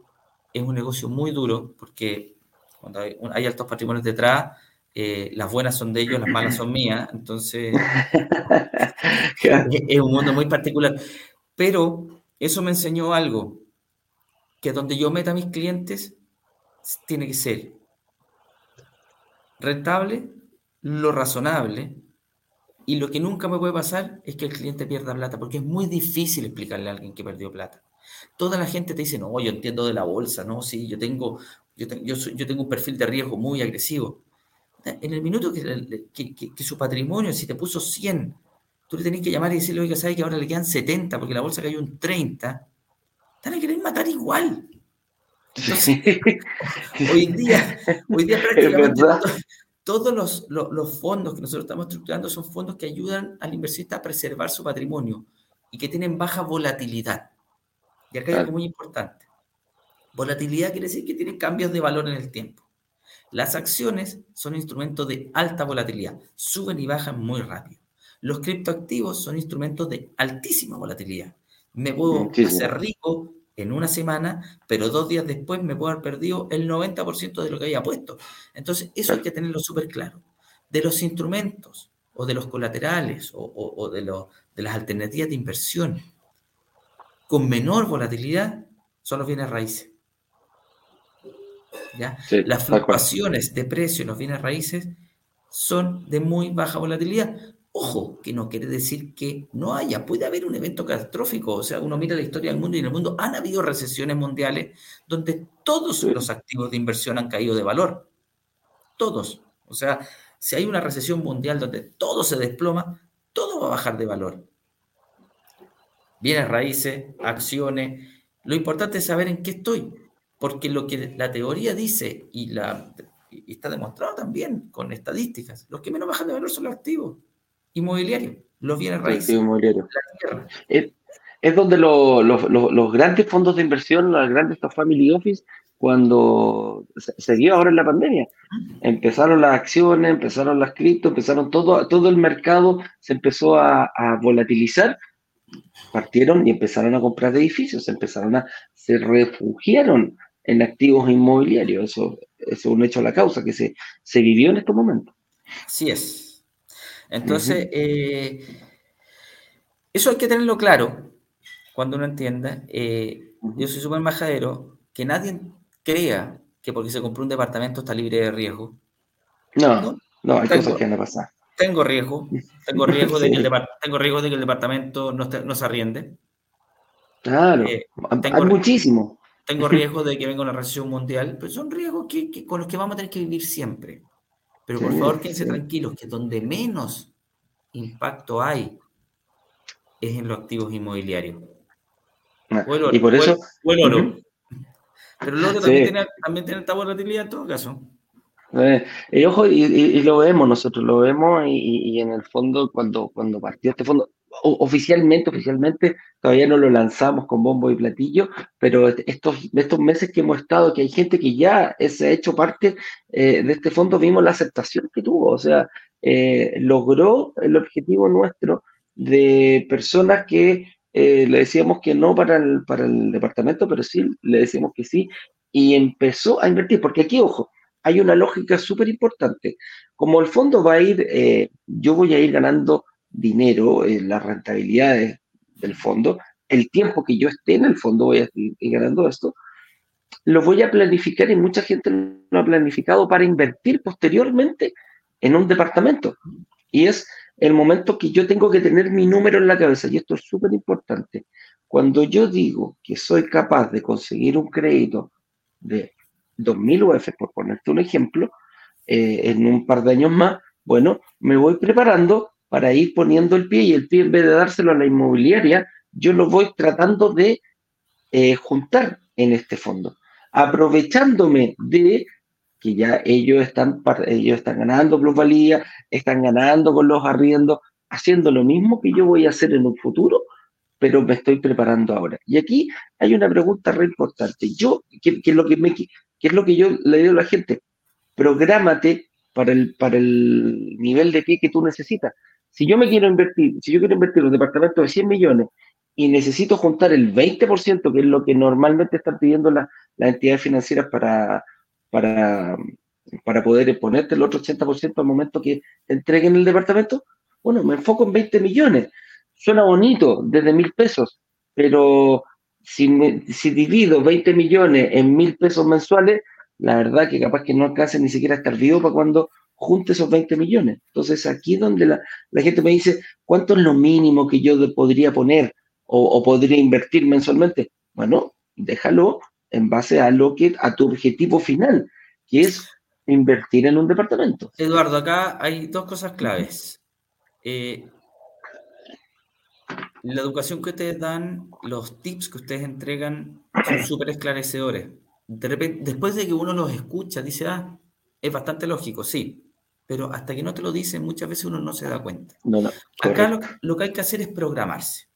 es un negocio muy duro porque cuando hay altos patrimonios detrás, eh, las buenas son de ellos, las malas son mías, entonces es, un mundo muy particular. Pero eso me enseñó algo, que donde yo meta a mis clientes tiene que ser rentable, lo razonable, y lo que nunca me puede pasar es que el cliente pierda plata, porque es muy difícil explicarle a alguien que perdió plata. Toda la gente te dice, no, yo entiendo de la bolsa, no, sí, yo tengo, yo, yo tengo un perfil de riesgo muy agresivo en el minuto que, su patrimonio, si te puso 100, tú le tenés que llamar y decirle, oiga, ¿sabes que ahora le quedan 70 porque la bolsa cayó un 30? Te van a querer matar igual. hoy día, hoy día prácticamente todos los, los, fondos que nosotros estamos estructurando son fondos que ayudan al inversionista a preservar su patrimonio y que tienen baja volatilidad. Y acá hay algo muy importante. Volatilidad quiere decir que tienen cambios de valor en el tiempo. Las acciones son instrumentos de alta volatilidad, suben y bajan muy rápido. Los criptoactivos son instrumentos de altísima volatilidad. Me puedo hacer rico en una semana, pero dos días después me puedo haber perdido el 90% de lo que había puesto. Entonces, eso hay que tenerlo súper claro. De los instrumentos o de los colaterales o, de, de las alternativas de inversión con menor volatilidad son los bienes raíces. Las fluctuaciones de precio en los bienes raíces son de muy baja volatilidad. Ojo, que no quiere decir que no haya, puede haber un evento catastrófico. O sea, uno mira la historia del mundo y en el mundo han habido recesiones mundiales donde todos los activos de inversión han caído de valor. Todos. O sea, si hay una recesión mundial donde todo se desploma, todo va a bajar de valor. Bienes raíces, acciones. Lo importante es saber en qué estoy. Porque lo que la teoría dice y, la, está demostrado también con estadísticas, los que menos bajan de valor son los activos inmobiliarios, los bienes raíces. Es, es, donde los grandes fondos de inversión, los grandes family office, cuando se, dio ahora en la pandemia, empezaron las acciones, empezaron las cripto, empezaron todo, todo el mercado se empezó a, a volatilizar partieron y empezaron a comprar edificios, empezaron a, se refugiaron en activos inmobiliarios. Eso, es un hecho a la causa que se, se vivió en estos momentos. Así es. Entonces, eh, eso hay que tenerlo claro cuando uno entienda. Eh, yo soy súper majadero, que nadie crea que porque se compró un departamento está libre de riesgo. No, no, hay cosas que van a pasar. Tengo riesgo, tengo riesgo, de, que el tengo riesgo de que el departamento no, no se arriende. Claro, eh, hay muchísimo tengo riesgo de que venga una recesión mundial, pero son riesgos que, con los que vamos a tener que vivir siempre. Pero por favor, quédense tranquilos, que donde menos impacto hay es en los activos inmobiliarios. Ah, y por eso... O el, oro. Pero el oro también, tiene, también tiene esta volatilidad en todo caso. Eh, y ojo, y, lo vemos nosotros, lo vemos y, en el fondo cuando, cuando partió este fondo, oficialmente, oficialmente, todavía no lo lanzamos con bombo y platillo, pero estos, estos meses que hemos estado, que hay gente que ya se ha hecho parte eh, de este fondo, vimos la aceptación que tuvo, o sea, eh, logró el objetivo nuestro de personas que eh, le decíamos que no para el, para el departamento, pero sí le decíamos que sí, y empezó a invertir, porque aquí, ojo, hay una lógica súper importante. Como el fondo va a ir, yo voy a ir ganando dinero, en las rentabilidades del fondo, el tiempo que yo esté en el fondo voy a ir ganando esto, lo voy a planificar y mucha gente lo ha planificado para invertir posteriormente en un departamento. Y es el momento que yo tengo que tener mi número en la cabeza. Y esto es súper importante. Cuando yo digo que soy capaz de conseguir un crédito de 2.000 UF, por ponerte un ejemplo, eh, en un par de años más, bueno, me voy preparando para ir poniendo el pie y el pie en vez de dárselo a la inmobiliaria, yo lo voy tratando de eh, juntar en este fondo, aprovechándome de que ya ellos están, ellos están ganando plusvalía, están ganando con los arriendos, haciendo lo mismo que yo voy a hacer en un futuro, pero me estoy preparando ahora. Y aquí hay una pregunta re importante. Yo, ¿qué, es, lo que me, qué es lo que yo le digo a la gente? Prográmate para el, para el nivel de pie que tú necesitas. Si yo me quiero invertir, si yo quiero invertir en un departamento de 100 millones y necesito juntar el 20%, que es lo que normalmente están pidiendo las entidades financieras para, para, para poder ponerte el otro 80% al momento que entreguen el departamento, bueno, me enfoco en 20 millones. Suena bonito, desde mil pesos, pero si, si divido 20 millones en mil pesos mensuales, la verdad que capaz que no alcance ni siquiera a estar vivo para cuando junte esos 20 millones. Entonces, aquí donde la, la gente me dice, ¿cuánto es lo mínimo que yo podría poner? o, podría invertir mensualmente. Bueno, déjalo en base a lo que a tu objetivo final, que es invertir en un departamento. Eduardo, acá hay dos cosas claves. Eh, la educación que ustedes dan, los tips que ustedes entregan son súper esclarecedores. De repente, después de que uno los escucha, dice, ah, es bastante lógico, sí, pero hasta que no te lo dicen, muchas veces uno no se da cuenta. Acá lo, que hay que hacer es programarse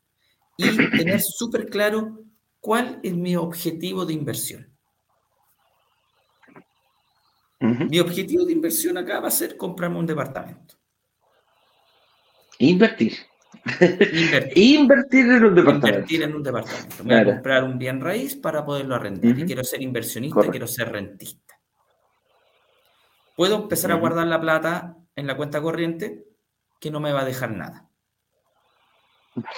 y tener súper claro cuál es mi objetivo de inversión. Mi objetivo de inversión acá va a ser comprarme un departamento. Invertir. Invertir. Invertir en un departamento. Invertir en un departamento. voy a comprar un bien raíz para poderlo arrendar. Y quiero ser inversionista, quiero ser rentista. Puedo empezar a guardar la plata en la cuenta corriente que no me va a dejar nada.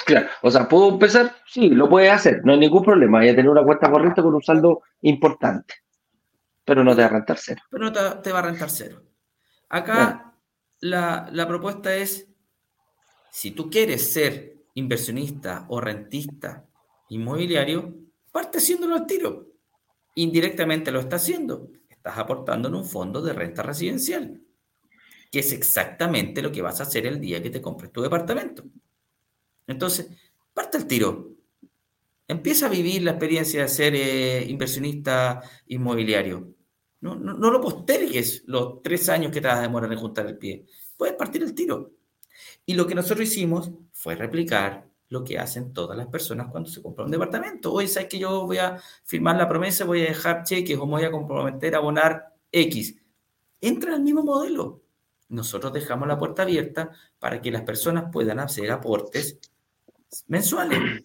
Claro, o sea, ¿puedo empezar? Sí, lo puedes hacer, no hay ningún problema. Hay a tener una cuenta corriente con un saldo importante, pero no te va a rentar cero. Pero no te, va a rentar cero. Acá la, la propuesta es, si tú quieres ser inversionista o rentista inmobiliario, parte haciéndolo al tiro. Indirectamente lo está haciendo. Estás aportando en un fondo de renta residencial, que es exactamente lo que vas a hacer el día que te compres tu departamento. Entonces, parte el tiro. Empieza a vivir la experiencia de ser eh, inversionista inmobiliario. No, no, lo postergues los tres años que te vas a demorar en juntar el pie. Puedes partir el tiro. Y lo que nosotros hicimos fue replicar lo que hacen todas las personas cuando se compra un departamento. Hoy sabes que yo voy a firmar la promesa, voy a dejar cheques o me voy a comprometer a abonar X. Entra al mismo modelo. Nosotros dejamos la puerta abierta para que las personas puedan hacer aportes mensuales.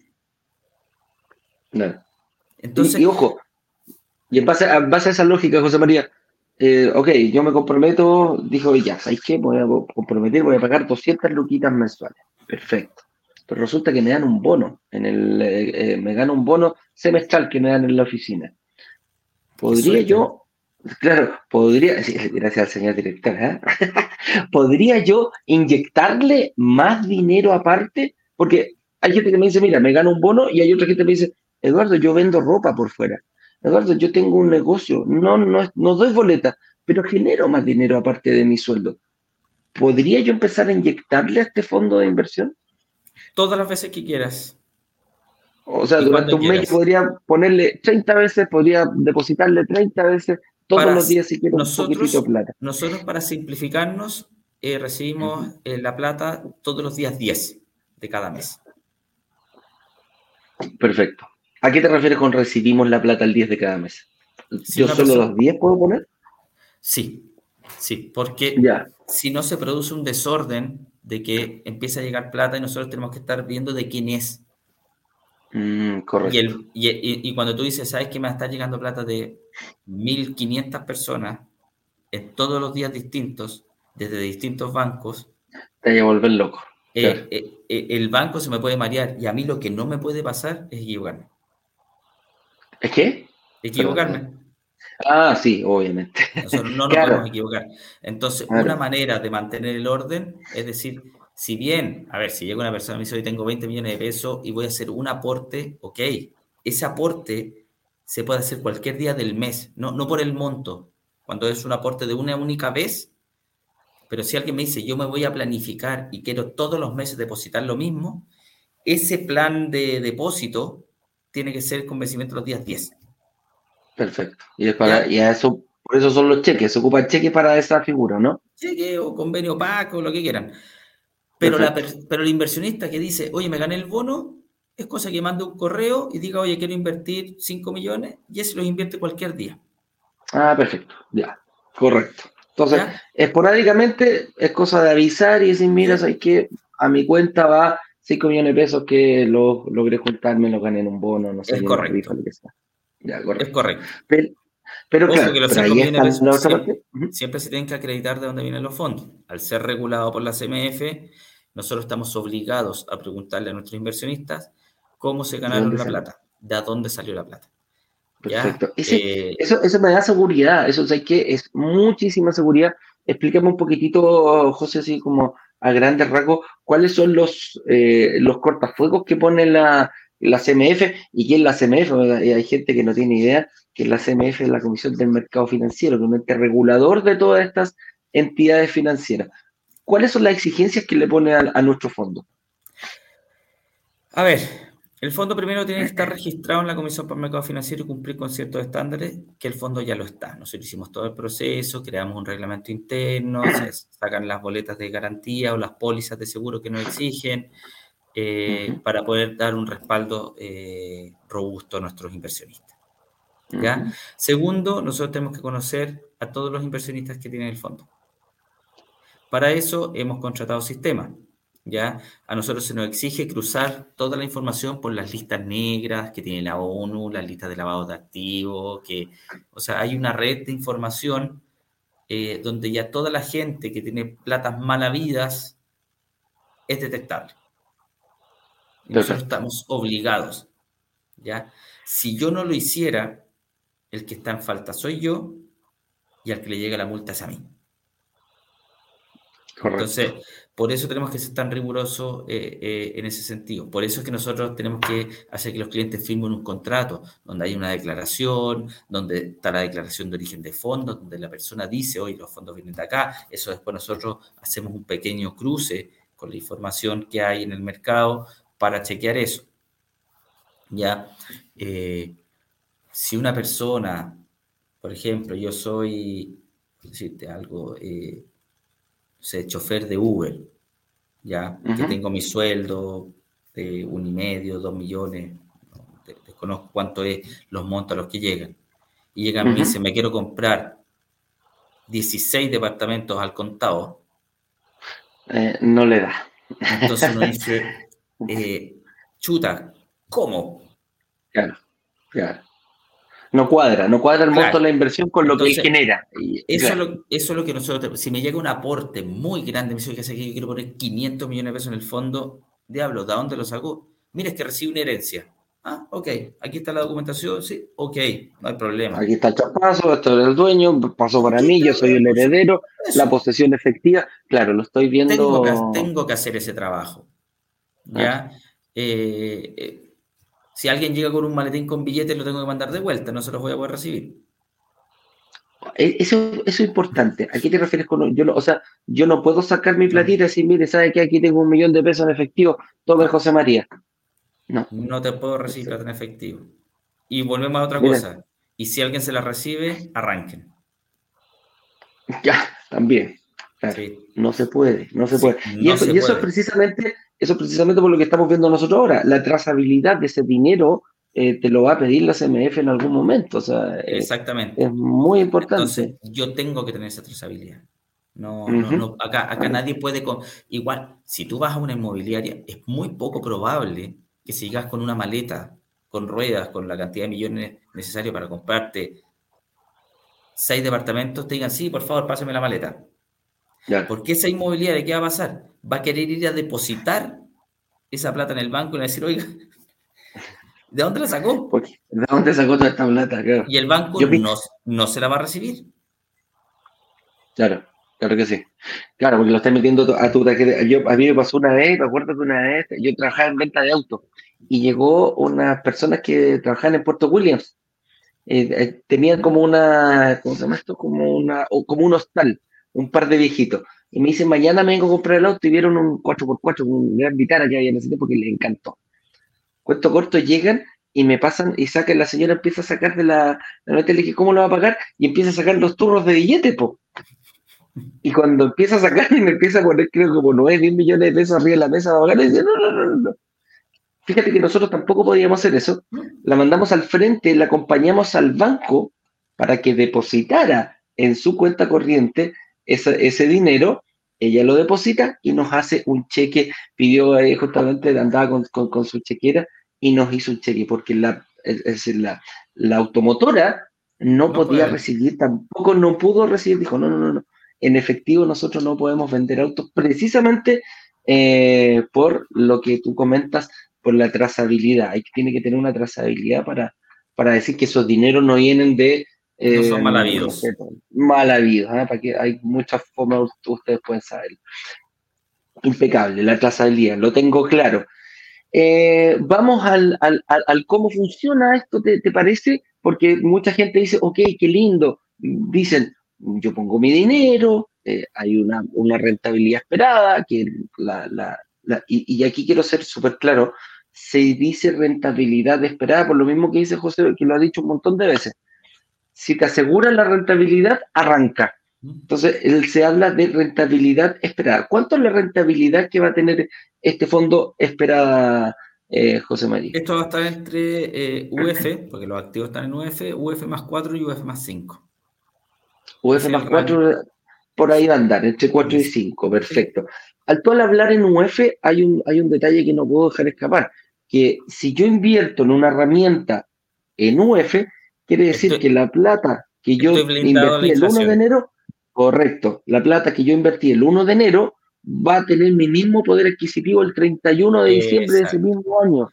Entonces, y, ojo, y en base, a, base a esa lógica, José María, eh, ok, yo me comprometo, dijo, ya, ¿sabes qué? Voy a comprometer, voy a pagar 200 luquitas mensuales. Perfecto. Pero resulta que me dan un bono, en el, eh, eh, me gano un bono semestral que me dan en la oficina. ¿Podría yo, claro, podría, gracias al señor director, ¿podría yo inyectarle más dinero aparte? Porque hay gente que me dice, mira, me gano un bono y hay otra gente que me dice, Eduardo, yo vendo ropa por fuera. Eduardo, yo tengo un negocio, no, no, no doy boleta, pero genero más dinero aparte de mi sueldo. ¿Podría yo empezar a inyectarle a este fondo de inversión? Todas las veces que quieras. O sea, durante un mes podría ponerle 30 veces, podría depositarle 30 veces todos los días si quiero nosotros, un poquitito de plata. Nosotros, para simplificarnos, eh, recibimos eh, la plata todos los días 10 de cada mes. Perfecto. ¿A qué te refieres con recibimos la plata el 10 de cada mes? ¿Yo solo los 10 puedo poner? Sí, sí, porque si no se produce un desorden de que empieza a llegar plata y nosotros tenemos que estar viendo de quién es. Mm, correcto. Y, cuando tú dices, ¿sabes que me está llegando plata de 1.500 personas en todos los días distintos, desde distintos bancos? Te a volver loco. Eh, eh, eh, el banco se me puede marear y a mí lo que no me puede pasar es equivocarme. ¿Es qué? Equivocarme. Ah, sí, obviamente. Nosotros no nos podemos equivocar. Entonces, una manera de mantener el orden es decir, si bien, a ver, si llega una persona y me dice, hoy tengo 20 millones de pesos y voy a hacer un aporte, ok, ese aporte se puede hacer cualquier día del mes, no, no por el monto. Cuando es un aporte de una única vez, pero si alguien me dice, yo me voy a planificar y quiero todos los meses depositar lo mismo, ese plan de depósito tiene que ser con vencimiento los días 10. Perfecto. Y, es para, y eso, por eso son los cheques, se ocupa el cheque para esa figura, ¿no? Cheque o convenio Paco, lo que quieran. Pero, la, pero el inversionista que dice, oye, me gané el bono, es cosa que mande un correo y diga, oye, quiero invertir 5 millones y ese los invierte cualquier día. Ah, perfecto, ya, correcto. Entonces, esporádicamente es cosa de avisar y decir, mira, hay que a mi cuenta va 5 millones de pesos que lo, logré juntarme, lo gané en un bono, no sé. Es correcto. Ya, correcto. Es correcto. Pero, claro, siempre, se tienen que acreditar de dónde vienen los fondos. Al ser regulado por la CMF, nosotros estamos obligados a preguntarle a nuestros inversionistas cómo se ganaron la plata, de dónde salió la plata. Perfecto. Eh, eso, eso me da seguridad, eso o que es muchísima seguridad. Explícame un poquitito, José, así como a grandes rasgos, cuáles son los, eh, los cortafuegos que pone la, la CMF y quién es la CMF. Hay gente que no tiene idea que la CMF es la Comisión del Mercado Financiero, que es un ente regulador de todas estas entidades financieras. ¿Cuáles son las exigencias que le pone a nuestro fondo? A ver, el fondo primero tiene que estar registrado en la Comisión para el Mercado Financiero y cumplir con ciertos estándares, que el fondo ya lo está. Nosotros hicimos todo el proceso, creamos un reglamento interno, se sacan las boletas de garantía o las pólizas de seguro que nos exigen eh, para poder dar un respaldo eh, robusto a nuestros inversionistas. ¿ya? Segundo, nosotros tenemos que conocer a todos los inversionistas que tienen el fondo. Para eso hemos contratado sistemas. ¿Ya? A nosotros se nos exige cruzar toda la información por las listas negras que tiene la ONU, las listas de lavado de activos, que, o sea, hay una red de información eh, donde ya toda la gente que tiene platas malavidas es detectable. nosotros estamos obligados, ¿ya? Si yo no lo hiciera, el que está en falta soy yo y al que le llega la multa es a mí. Entonces, por eso tenemos que ser tan rigurosos eh, eh, en ese sentido. Por eso es que nosotros tenemos que hacer que los clientes firmen un contrato donde hay una declaración, donde está la declaración de origen de fondos, donde la persona dice, hoy los fondos vienen de acá. Eso después nosotros hacemos un pequeño cruce con la información que hay en el mercado para chequear eso. Ya, eh, si una persona, por ejemplo, yo soy, decirte algo, sé, chofer de Uber, ya, que tengo mi sueldo de un y medio, dos millones, desconozco cuánto es los montos a los que llegan. Y llegan a mí y me quiero comprar 16 departamentos al contado. Eh, no le da. Entonces uno dice, eh, chuta, ¿cómo? Claro, claro no cuadra, no cuadra el monto de la inversión con lo que genera. eso, es lo, eso, es lo, que nosotros, si me llega un aporte muy grande, me dice que yo quiero poner 500 millones de pesos en el fondo, diablo, ¿de dónde lo saco? Mira, es que recibe una herencia. Ah, ok, aquí está la documentación, sí, ok, no hay problema. Aquí está el chapazo, esto es el dueño, pasó para mí, yo soy el heredero, la posesión efectiva, claro, lo estoy viendo. Tengo que, tengo que hacer ese trabajo, ¿ya? Eh, eh, si alguien llega con un maletín con billetes, lo tengo que mandar de vuelta, no se los voy a poder recibir. E, eso, eso es importante. ¿A qué te refieres con yo no, o sea, yo no puedo sacar mi platita y decir, mire, ¿sabe que aquí tengo un millón de pesos en efectivo? Tome José María. No. No te puedo recibir plata en efectivo. Y volvemos a otra cosa. Y si alguien se la recibe, arranquen. Ya, también. No se puede, no se puede. y, eso, y eso es precisamente eso es precisamente por lo que estamos viendo nosotros ahora. La trazabilidad de ese dinero eh, te lo va a pedir la CMF en algún momento. O sea, eh, Exactamente. Es muy importante. Entonces, yo tengo que tener esa trazabilidad. No, no, no, acá, acá nadie puede. Igual, si tú vas a una inmobiliaria, es muy poco probable que sigas con una maleta, con ruedas, con la cantidad de millones necesarios para comprarte seis departamentos, te digan, sí, por favor, pásame la maleta. Porque esa inmobiliaria, ¿qué va a pasar? Va a querer ir a depositar esa plata en el banco y va a decir, oiga, ¿De dónde la sacó? ¿De dónde sacó toda esta plata? Y el banco no, no se la va a recibir. Claro. Claro que sí. Claro, porque lo estás metiendo a tu tarjeta. Yo, a mí me pasó una vez, me acuerdo que una vez, yo trabajaba en venta de autos y llegó unas personas que trabajaban en Puerto Williams. Eh, eh, tenían como una, ¿cómo se llama esto? Como, una, o como un hostal, un par de viejitos. Y me dicen, mañana me vengo a comprar el auto y vieron un 4x4, un gran Vitara que había en ese tiempo que les encantó. Cuento corto, llegan y me pasan y sacan, la señora empieza a sacar de la, la nota, le dije, ¿cómo lo va a pagar? Y empieza a sacar los turros de billete, po. Y cuando empieza a sacar y me empieza a poner, creo, como 9, 10 millones de pesos arriba de la mesa de abogados, dice, no, no, no, no. Fíjate que nosotros tampoco podíamos hacer eso. La mandamos al frente, la acompañamos al banco para que depositara en su cuenta corriente ese, ese dinero. Ella lo deposita y nos hace un cheque. Pidió eh, justamente, andaba con, con, con, su chequera y nos hizo un cheque, porque la, es, la, la automotora no, no podía puede. recibir, tampoco no pudo recibir, dijo, no, no, no, no en efectivo nosotros no podemos vender autos precisamente eh, por lo que tú comentas, por la trazabilidad. Hay, tiene que tener una trazabilidad para, para decir que esos dineros no vienen de... Eh, no son mal habidos. mal habidos, ¿eh? para que hay muchas formas, ustedes pueden saberlo. Impecable, la trazabilidad, lo tengo claro. Eh, vamos al, al, al, al, cómo funciona esto, ¿te, ¿te, parece? Porque mucha gente dice, ok, qué lindo. Dicen, yo pongo mi dinero, eh, hay una, una, rentabilidad esperada, que la, la, la y, y, aquí quiero ser súper claro, se dice rentabilidad esperada, por lo mismo que dice José, que lo ha dicho un montón de veces. Si te aseguras la rentabilidad, arranca. Entonces, él, se habla de rentabilidad esperada. ¿Cuánto es la rentabilidad que va a tener este fondo esperada, eh, José María? Esto va a estar entre eh, UF, porque los activos están en UF, UF más 4 y UF más 5. UF más 4, por ahí va a andar, entre 4 y 5, perfecto. Al todo hablar en UF hay un, hay un detalle que no puedo dejar escapar, que si yo invierto en una herramienta en UF, quiere decir estoy, que la plata que yo invertí el 1 de enero, correcto, la plata que yo invertí el 1 de enero va a tener mi mismo poder adquisitivo el 31 de diciembre Exacto. de ese mismo año,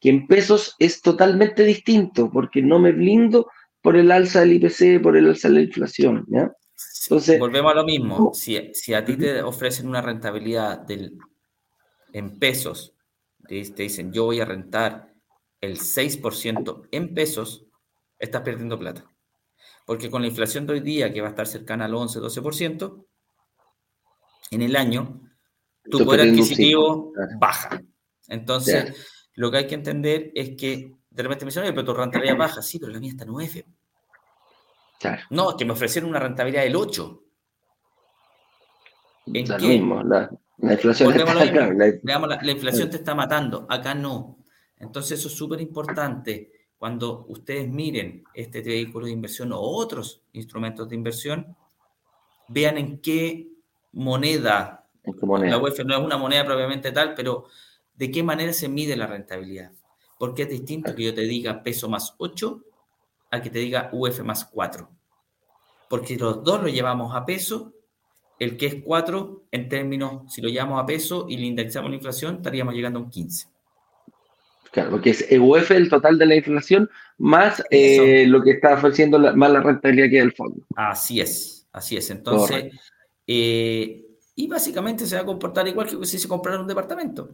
que en pesos es totalmente distinto, porque no me blindo por el alza del IPC, por el alza de la inflación. ¿ya? Entonces, Volvemos a lo mismo. Si, si, a ti te ofrecen una rentabilidad del, en pesos, te, te dicen yo voy a rentar el 6% en pesos, estás perdiendo plata. Porque con la inflación de hoy día, que va a estar cercana al 11-12%, en el año, tu poder adquisitivo claro. baja. Entonces, yeah. lo que hay que entender es que de repente me dicen, pero tu rentabilidad baja. Sí, pero la mía está en UF. Claro. No, es que me ofrecieron una rentabilidad del 8. ¿En lo qué? Mismo, la, la inflación, está, claro, la, Digamos, la, la, inflación te está matando, acá no. Entonces eso es súper importante. Cuando ustedes miren este vehículo de inversión o otros instrumentos de inversión, vean en qué moneda, ¿En qué moneda? la UEF no es una moneda propiamente tal, pero de qué manera se mide la rentabilidad. Porque es distinto que yo te diga peso más 8 a que te diga UF más 4. Porque los dos lo llevamos a peso. El que es 4, en términos, si lo llevamos a peso y le indexamos la inflación, estaríamos llegando a un 15. Claro, porque es UF el total de la inflación más eh, lo que está ofreciendo la, más la rentabilidad que del fondo. Así es, así es. Entonces, eh, y básicamente se va a comportar igual que si se comprara un departamento.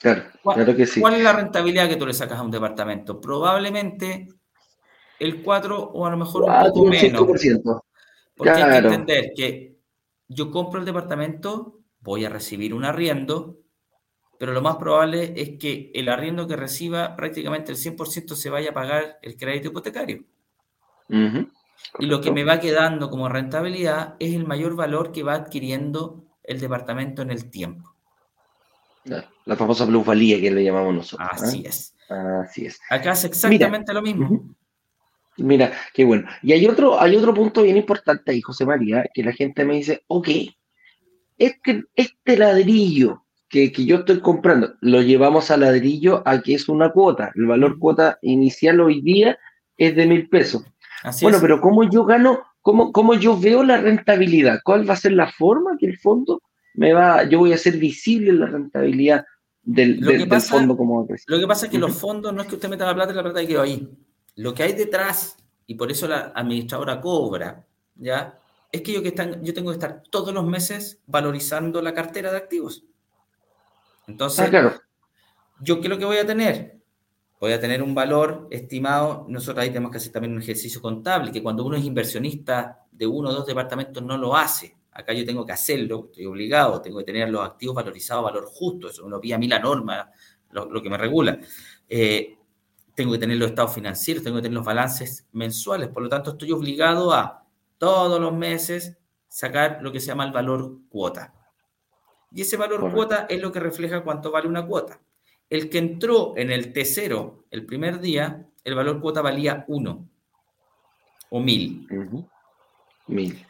Claro, claro que sí. ¿Cuál es la rentabilidad que tú le sacas a un departamento? Probablemente el 4 o a lo mejor 4, un poco menos. 5%. Porque claro. hay que entender que yo compro el departamento, voy a recibir un arriendo, pero lo más probable es que el arriendo que reciba prácticamente el 100% se vaya a pagar el crédito hipotecario. Uh -huh. Y lo que me va quedando como rentabilidad es el mayor valor que va adquiriendo el departamento en el tiempo. La famosa plusvalía que le llamamos nosotros. Así ¿eh? es. Así es. Acá es exactamente Mira, lo mismo. Uh -huh. Mira, qué bueno. Y hay otro, hay otro punto bien importante ahí, José María, que la gente me dice, ok, este, este ladrillo que, que, yo estoy comprando, lo llevamos a ladrillo a que es una cuota. El valor cuota inicial hoy día es de mil pesos. Así bueno, es. pero ¿cómo yo gano? ¿Cómo, ¿Cómo yo veo la rentabilidad? ¿Cuál va a ser la forma que el fondo me va, yo voy a hacer visible la rentabilidad del, fondo como Lo que pasa es que los fondos no es que usted meta la plata y la plata quedó ahí. Lo que hay detrás, y por eso la administradora cobra, ¿ya? Es que yo, que están, yo tengo que estar todos los meses valorizando la cartera de activos. Entonces, ah, claro. ¿yo qué es lo que voy a tener? Voy a tener un valor estimado. Nosotros ahí tenemos que hacer también un ejercicio contable, que cuando uno es inversionista de uno o dos departamentos no lo hace. Acá yo tengo que hacerlo, estoy obligado, tengo que tener los activos valorizados a valor justo, eso uno pide a mí la norma, lo, que me regula. Eh, tengo que tener los estados financieros, tengo que tener los balances mensuales, por lo tanto estoy obligado a todos los meses sacar lo que se llama el valor cuota. Y ese valor cuota es lo que refleja cuánto vale una cuota. El que entró en el T0 el primer día, el valor cuota valía 1 o 1000. 1000.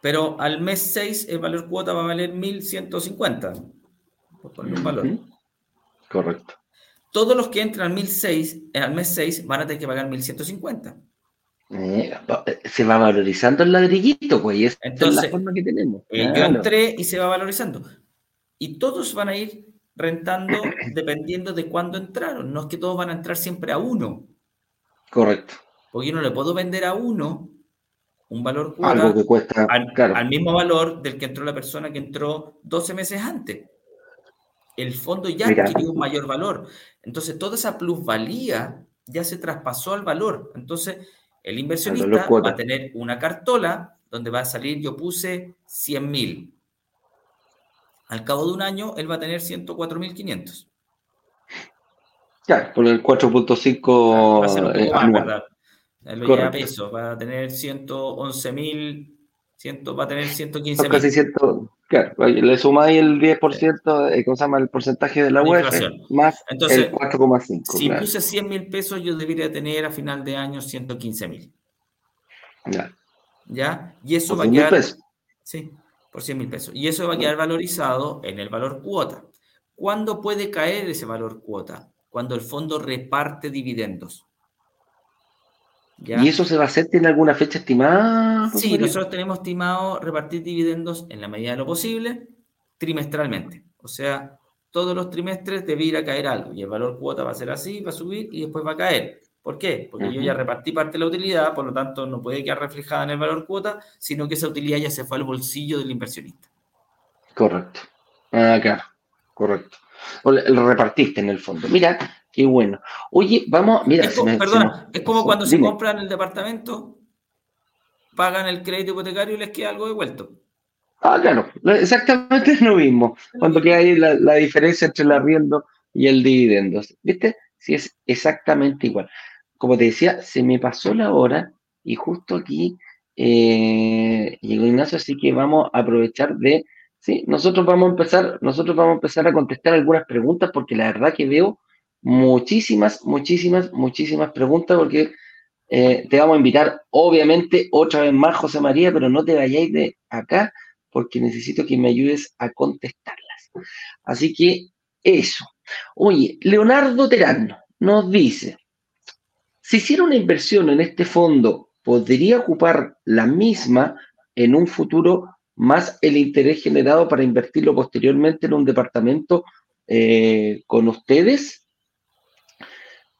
Pero al mes 6 el valor cuota va a valer 1150. Por poner un valor. Correcto. Todos los que entran al, 1006, eh, al mes 6 van a tener que pagar 1150. Eh, se va valorizando el ladrillito, pues, Entonces, es la forma que tenemos. Eh, yo entré y se va valorizando. Y todos van a ir rentando dependiendo de cuándo entraron. No es que todos van a entrar siempre a uno. Correcto. Porque yo no le puedo vender a uno un valor Algo que cuesta, al, mismo valor del que entró la persona que entró 12 meses antes. El fondo ya adquirió un mayor valor. Entonces, toda esa plusvalía ya se traspasó al valor. Entonces, el inversionista va a tener una cartola donde va a salir, yo puse 100 mil. Al cabo de un año, él va a tener 104.500. Ya, por el 4.5 eh, anual. Lo lleva a peso, va a tener 111.000, va a tener 115.000. Casi 100, claro, le sumáis el 10%, eh, ¿cómo se llama? El porcentaje de la web más el 4,5. Si puse 100 mil pesos, yo debería tener a final de año 115 mil. Ya. ¿Ya? Y eso va a quedar. Sí, por 100 mil pesos. Y eso va a quedar valorizado en el valor cuota. ¿Cuándo puede caer ese valor cuota? Cuando el fondo reparte dividendos. ¿Y eso se va a hacer? ¿Tiene alguna fecha estimada? Sí, nosotros tenemos estimado repartir dividendos en la medida de lo posible trimestralmente. O sea, todos los trimestres debe ir a caer algo y el valor cuota va a ser así, va a subir y después va a caer. ¿Por qué? Porque yo ya repartí parte de la utilidad, por lo tanto no puede quedar reflejada en el valor cuota, sino que esa utilidad ya se fue al bolsillo del inversionista. Correcto. Ah, claro. Correcto. O lo repartiste en el fondo. Mira, qué bueno. Oye, vamos, mira. Es como, perdona, es como cuando se compran el departamento, pagan el crédito hipotecario y les queda algo devuelto. Ah, claro, exactamente es lo mismo. Cuando queda ahí la, la diferencia entre el arriendo y el dividendo. ¿Viste? Sí, es exactamente igual como te decía, se me pasó la hora y justo aquí eh, llegó Ignacio, así que vamos a aprovechar de, sí, nosotros vamos a empezar, nosotros vamos a empezar a contestar algunas preguntas porque la verdad que veo muchísimas, muchísimas, muchísimas preguntas porque eh, te vamos a invitar, obviamente, otra vez más, José María, pero no te vayáis de acá porque necesito que me ayudes a contestarlas. Así que eso. Oye, Leonardo Terano nos dice, si hiciera una inversión en este fondo, ¿podría ocupar la misma en un futuro más el interés generado para invertirlo posteriormente en un departamento eh, con ustedes?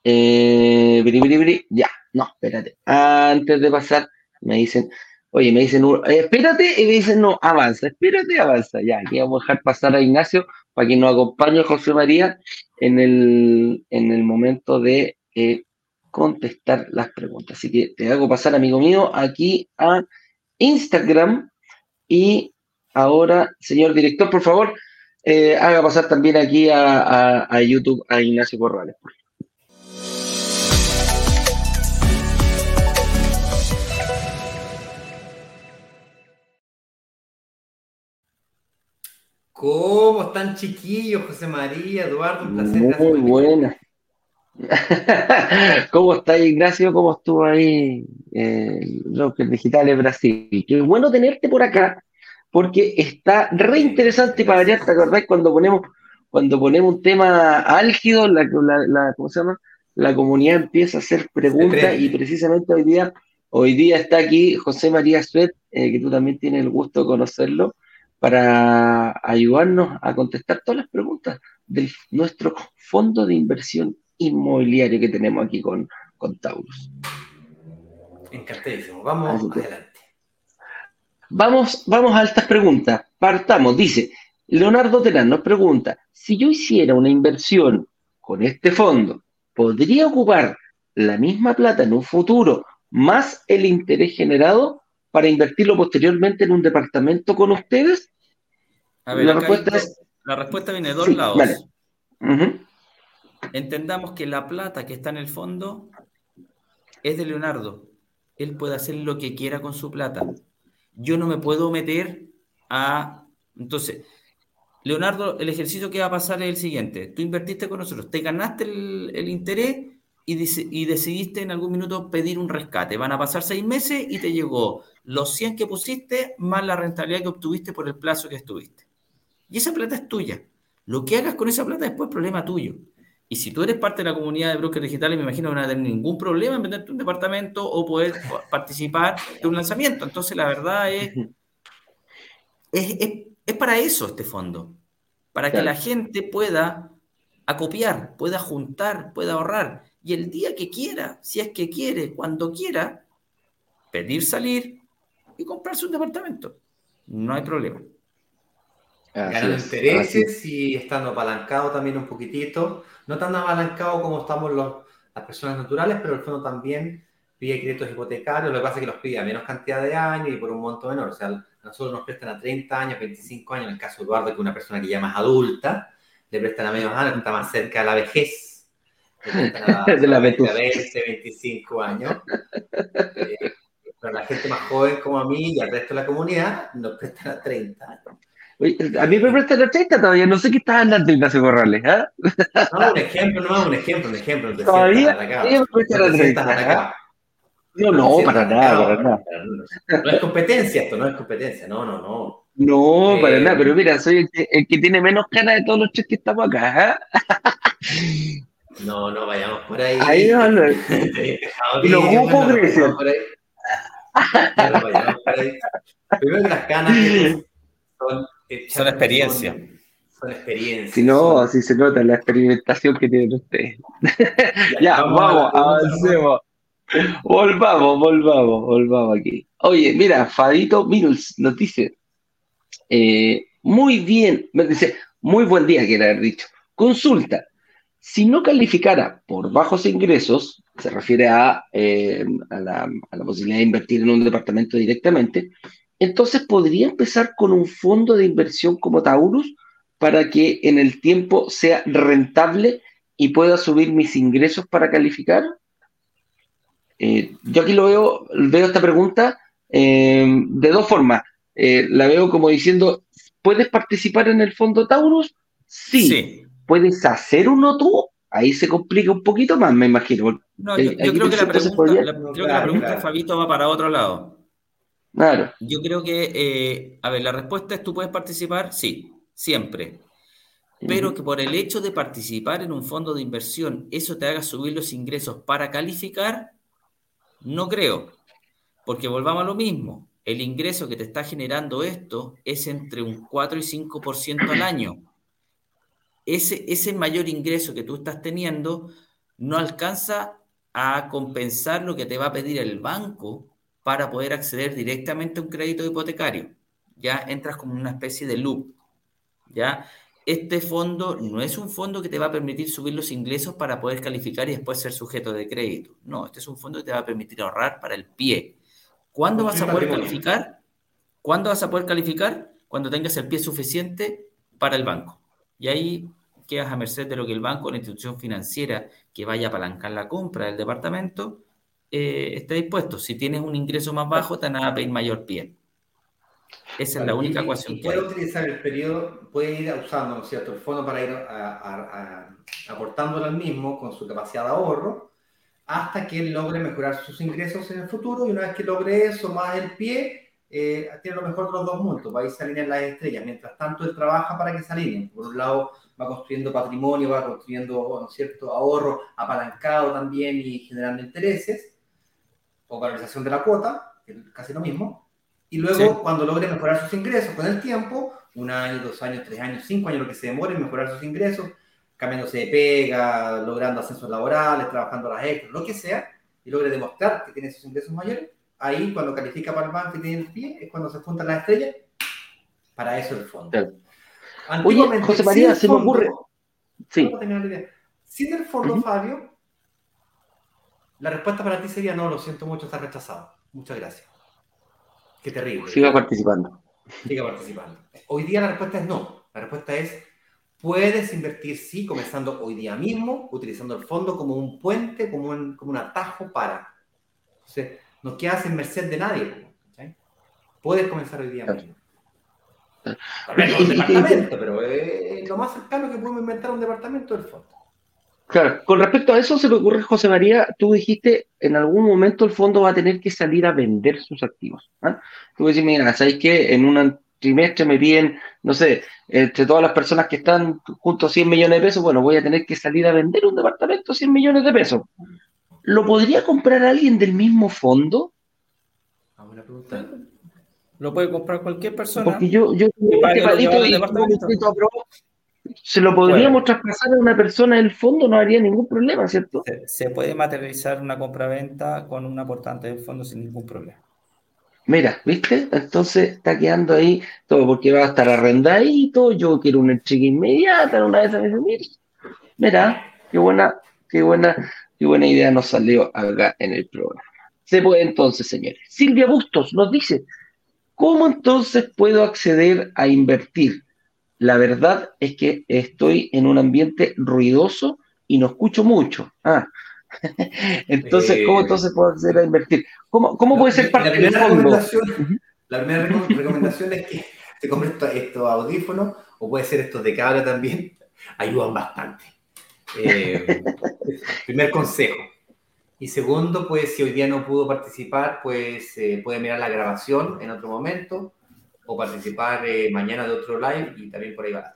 Eh, ya, no, espérate. Antes de pasar, me dicen, oye, me dicen, eh, espérate, y me dicen, no, avanza, espérate, avanza. Ya, aquí vamos a dejar pasar a Ignacio para que nos acompañe José María en el, en el momento de contestar las preguntas. Así que te hago pasar, amigo mío, aquí a Instagram y ahora, señor director, por favor, eh, haga pasar también aquí a, YouTube a Ignacio Corrales. ¿Cómo están chiquillos, José María, Eduardo? Un placer. Muy buena. ¿Cómo está Ignacio? ¿Cómo estuvo ahí eh, Digitales Digitales Brasil? Qué bueno tenerte por acá, porque está re interesante para allá, ¿te acordás cuando ponemos, cuando ponemos un tema álgido, la, la, ¿cómo se llama? La comunidad empieza a hacer preguntas y precisamente hoy día, hoy día está aquí José María Suet, eh, que tú también tienes el gusto de conocerlo, para ayudarnos a contestar todas las preguntas de nuestro fondo de inversión inmobiliario que tenemos aquí con, con Taurus. Encantadísimo. Vamos adelante. Vamos, vamos a estas preguntas. Partamos. Dice, Leonardo Terán nos pregunta, si yo hiciera una inversión con este fondo, ¿podría ocupar la misma plata en un futuro más el interés generado para invertirlo posteriormente en un departamento con ustedes? A ver, La respuesta hay es- la respuesta viene de dos Sí, lados. vale. Entendamos que la plata que está en el fondo es de Leonardo. Él puede hacer lo que quiera con su plata. Yo no me puedo meter a... Entonces, Leonardo, el ejercicio que va a pasar es el siguiente. Tú invertiste con nosotros, te ganaste el, el interés y, dice- y decidiste en algún minuto pedir un rescate. Van a pasar seis meses y te llegó los 100 que pusiste más la rentabilidad que obtuviste por el plazo que estuviste. Y esa plata es tuya. Lo que hagas con esa plata después es problema tuyo. Y si tú eres parte de la comunidad de brokers digitales, me imagino que no van a tener ningún problema en venderte un departamento o poder participar de un lanzamiento. Entonces, la verdad es, es, es- es para eso este fondo, para que la gente pueda acopiar, pueda juntar, pueda ahorrar. Y el día que quiera, si es que quiere, cuando quiera, pedir salir y comprarse un departamento. No hay problema. Ganando intereses y estando apalancado también un poquitito. No tan apalancado como estamos los, las personas naturales, pero el fondo también pide créditos hipotecarios. Lo que pasa es que los pide a menos cantidad de años y por un monto menor. O sea, a nosotros nos prestan a 30 años, 25 años. En el caso de Eduardo, que es una persona que ya más adulta, le prestan a menos años, está más cerca de la vejez. Le prestan a, De la solamente a vejez. 20, 25 años. Eh, pero la gente más joven como a mí y al resto de la comunidad nos prestan a 30 años. Oye, a mí me prestan la 30 todavía, no sé qué está hablando Ignacio Corrales, ¿ah? No, un ejemplo, no, un ejemplo, un ejemplo. no te Todavía me prestan No sientas 30, atacado. ¿ah? No, no, sientas para nada, para nada. No es competencia esto, no es competencia, no, no, no. No, Eh, para nada, pero mira, soy el que, el que tiene menos ganas de todos los tres que estamos acá, ¿ah? No, no vayamos por ahí. Ahí no, no. Y los grupos crecen. Primero que las canas que son hechas- Son experiencia. Son, son experiencia. Si no, son- así se nota la experimentación que tienen ustedes. Ya, vamos vamos, avancemos. Volvamos, volvamos, volvamos aquí. Oye, mira, Fadito Mills nos dice, eh, muy bien, me dice, muy buen día, quiere haber dicho. Consulta, si no calificara por bajos ingresos, se refiere a, eh, a la, a la posibilidad de invertir en un departamento directamente, entonces podría empezar con un fondo de inversión como Taurus para que en el tiempo sea rentable y pueda subir mis ingresos para calificar? Eh, yo aquí lo veo, veo esta pregunta eh, de dos formas. La veo como diciendo, ¿puedes participar en el fondo Taurus? Sí. Sí. ¿Puedes hacer uno tú? Ahí se complica un poquito más, me imagino. No, yo, creo que la pregunta, podría- la- creo que la pregunta claro. Fabito, va para otro lado. Claro. Yo creo que, eh, a ver, la respuesta es, ¿tú puedes participar? Sí, siempre. Pero que por el hecho de participar en un fondo de inversión, eso te haga subir los ingresos para calificar, no creo. Porque volvamos a lo mismo. El ingreso que te está generando esto es entre un 4 y 5% al año. Ese, ese mayor ingreso que tú estás teniendo no alcanza a compensar lo que te va a pedir el banco para poder acceder directamente a un crédito hipotecario. Ya entras como en una especie de loop. ¿ya? Este fondo no es un fondo que te va a permitir subir los ingresos para poder calificar y después ser sujeto de crédito. No, este es un fondo que te va a permitir ahorrar para el pie. ¿Cuándo vas a poder calificar? ¿Cuándo vas a poder calificar? Cuando tengas el pie suficiente para el banco. Y ahí quedas a merced de lo que el banco o la institución financiera que vaya a apalancar la compra del departamento eh, esté dispuesto. Si tienes un ingreso más bajo, te van a pedir mayor pie. Esa es la única ecuación que hay. puede utilizar el periodo, puede ir usando, ¿no es cierto?, el fondo para ir a- a- a- aportándolo al mismo con su capacidad de ahorro hasta que él logre mejorar sus ingresos en el futuro y una vez que logre eso más el pie, eh, tiene lo mejor de los dos mundos, va a ir se alinean las estrellas. Mientras tanto, él trabaja para que se alineen. Por un lado, va construyendo patrimonio, va construyendo, ¿no cierto?, ahorro apalancado también y generando intereses o valorización de la cuota, que es casi lo mismo. y luego cuando logre mejorar sus ingresos con el tiempo, un año, dos años, tres años, cinco años, lo que se demore en mejorar sus ingresos, cambiándose de pega, logrando ascensos laborales, trabajando las extras, lo que sea, y logre demostrar que tiene esos ingresos mayores, ahí cuando califica para el banco y tiene el pie, es cuando se juntan las estrellas, para eso el fondo. Oye, José María, se me ocurre... Sí. Sin el fondo, Fabio, la respuesta para ti sería no, lo siento mucho, está rechazado. Muchas gracias. Qué terrible. Siga participando. Siga participando. Hoy día la respuesta es no. La respuesta es, puedes invertir, sí, comenzando hoy día mismo, utilizando el fondo como un puente, como un, como un atajo para. Entonces, no quedas en merced de nadie. Puedes comenzar hoy día mismo. No un departamento, pero es lo más cercano que podemos inventar un departamento del fondo. Claro, con respecto a eso se me ocurre, José María, tú dijiste, en algún momento el fondo va a tener que salir a vender sus activos. ¿ah? Tú decís, mira, ¿sabes qué? En un trimestre me piden, no sé, entre todas las personas que están junto a 100 millones de pesos, bueno, voy a tener que salir a vender un departamento a 100 millones de pesos. ¿Lo podría comprar alguien del mismo fondo? Buena pregunta. Lo puede comprar cualquier persona. Porque yo, yo se lo podríamos traspasar a una persona del fondo, no habría ningún problema, ¿cierto? Se, puede materializar una compra-venta con un aportante del fondo sin ningún problema. Mira, ¿viste? Entonces está quedando ahí todo porque va a estar arrendadito, yo quiero una entrega inmediata, una vez a veces, mira, qué buena, qué buena, buena idea nos salió acá en el programa. Se puede entonces, señores. Silvia Bustos nos dice, ¿cómo entonces puedo acceder a invertir? La verdad es que estoy en un ambiente ruidoso y no escucho mucho. Ah. entonces, ¿cómo entonces puedo hacer a invertir? ¿Cómo, cómo puede ser parte del fondo? La primera recomendación es que te compres estos, audífonos o puede ser estos de cable también. Ayudan bastante. Eh, primer consejo. Y segundo, pues si hoy día no pudo participar, pues eh, puede mirar la grabación en otro momento o participar eh, mañana de otro live y también por ahí va.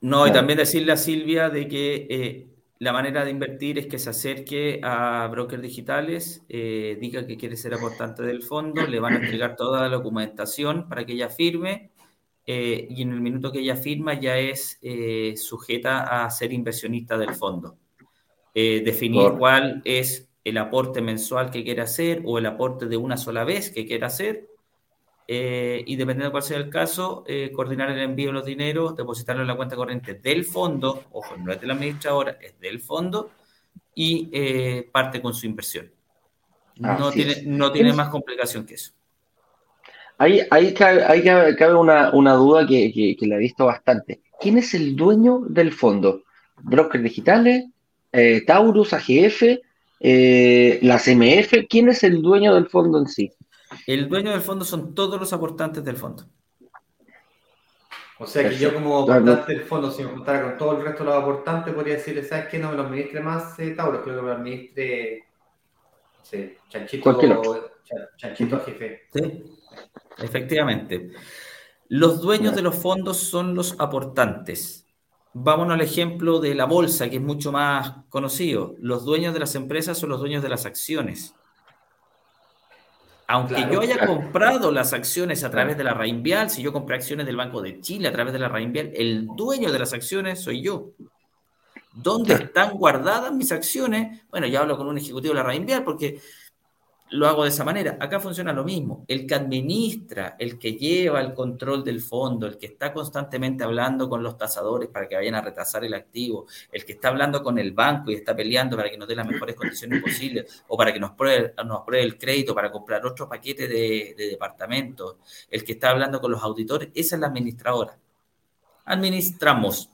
No, y también decirle a Silvia de que eh, la manera de invertir es que se acerque a brokers digitales, diga que quiere ser aportante del fondo, le van a entregar toda la documentación para que ella firme y en el minuto que ella firma ya es sujeta a ser inversionista del fondo. definir cuál es el aporte mensual que quiere hacer o el aporte de una sola vez que quiere hacer eh, y dependiendo de cuál sea el caso, eh, coordinar el envío de los dineros, depositarlo en la cuenta corriente del fondo, ojo, no es de la administradora, es del fondo, y eh, parte con su inversión. no tiene, no tiene más complicación que eso. Ahí, ahí cabe, cabe una, una, duda que, que, que, la he visto bastante. ¿Quién es el dueño del fondo? ¿Brokers digitales? ¿Taurus, AGF? ¿La CMF? ¿Quién es el dueño del fondo en sí? El dueño del fondo son todos los aportantes del fondo. O sea que yo como aportante del fondo, si me juntara con todo el resto de los aportantes, podría decirle, ¿sabes qué? No me lo administre más eh, Tauro, creo que me lo administre, no sé, Chanchito, Chanchito jefe. Sí, efectivamente. Los dueños de los fondos son los aportantes. Vámonos al ejemplo de la bolsa, que es mucho más conocido. Los dueños de las empresas son los dueños de las acciones. Aunque yo haya comprado las acciones a través de la Rainvial, si yo compré acciones del Banco de Chile a través de la Rainvial, el dueño de las acciones soy yo. ¿Dónde están guardadas mis acciones? Bueno, ya hablo con un ejecutivo de la Rainvial porque lo hago de esa manera. Acá funciona lo mismo. El que administra, el que lleva el control del fondo, el que está constantemente hablando con los tasadores para que vayan a retrasar el activo, el que está hablando con el banco y está peleando para que nos dé las mejores condiciones posibles o para que nos pruebe, nos pruebe el crédito para comprar otro paquete de, de departamentos, el que está hablando con los auditores, esa es la administradora. Administramos.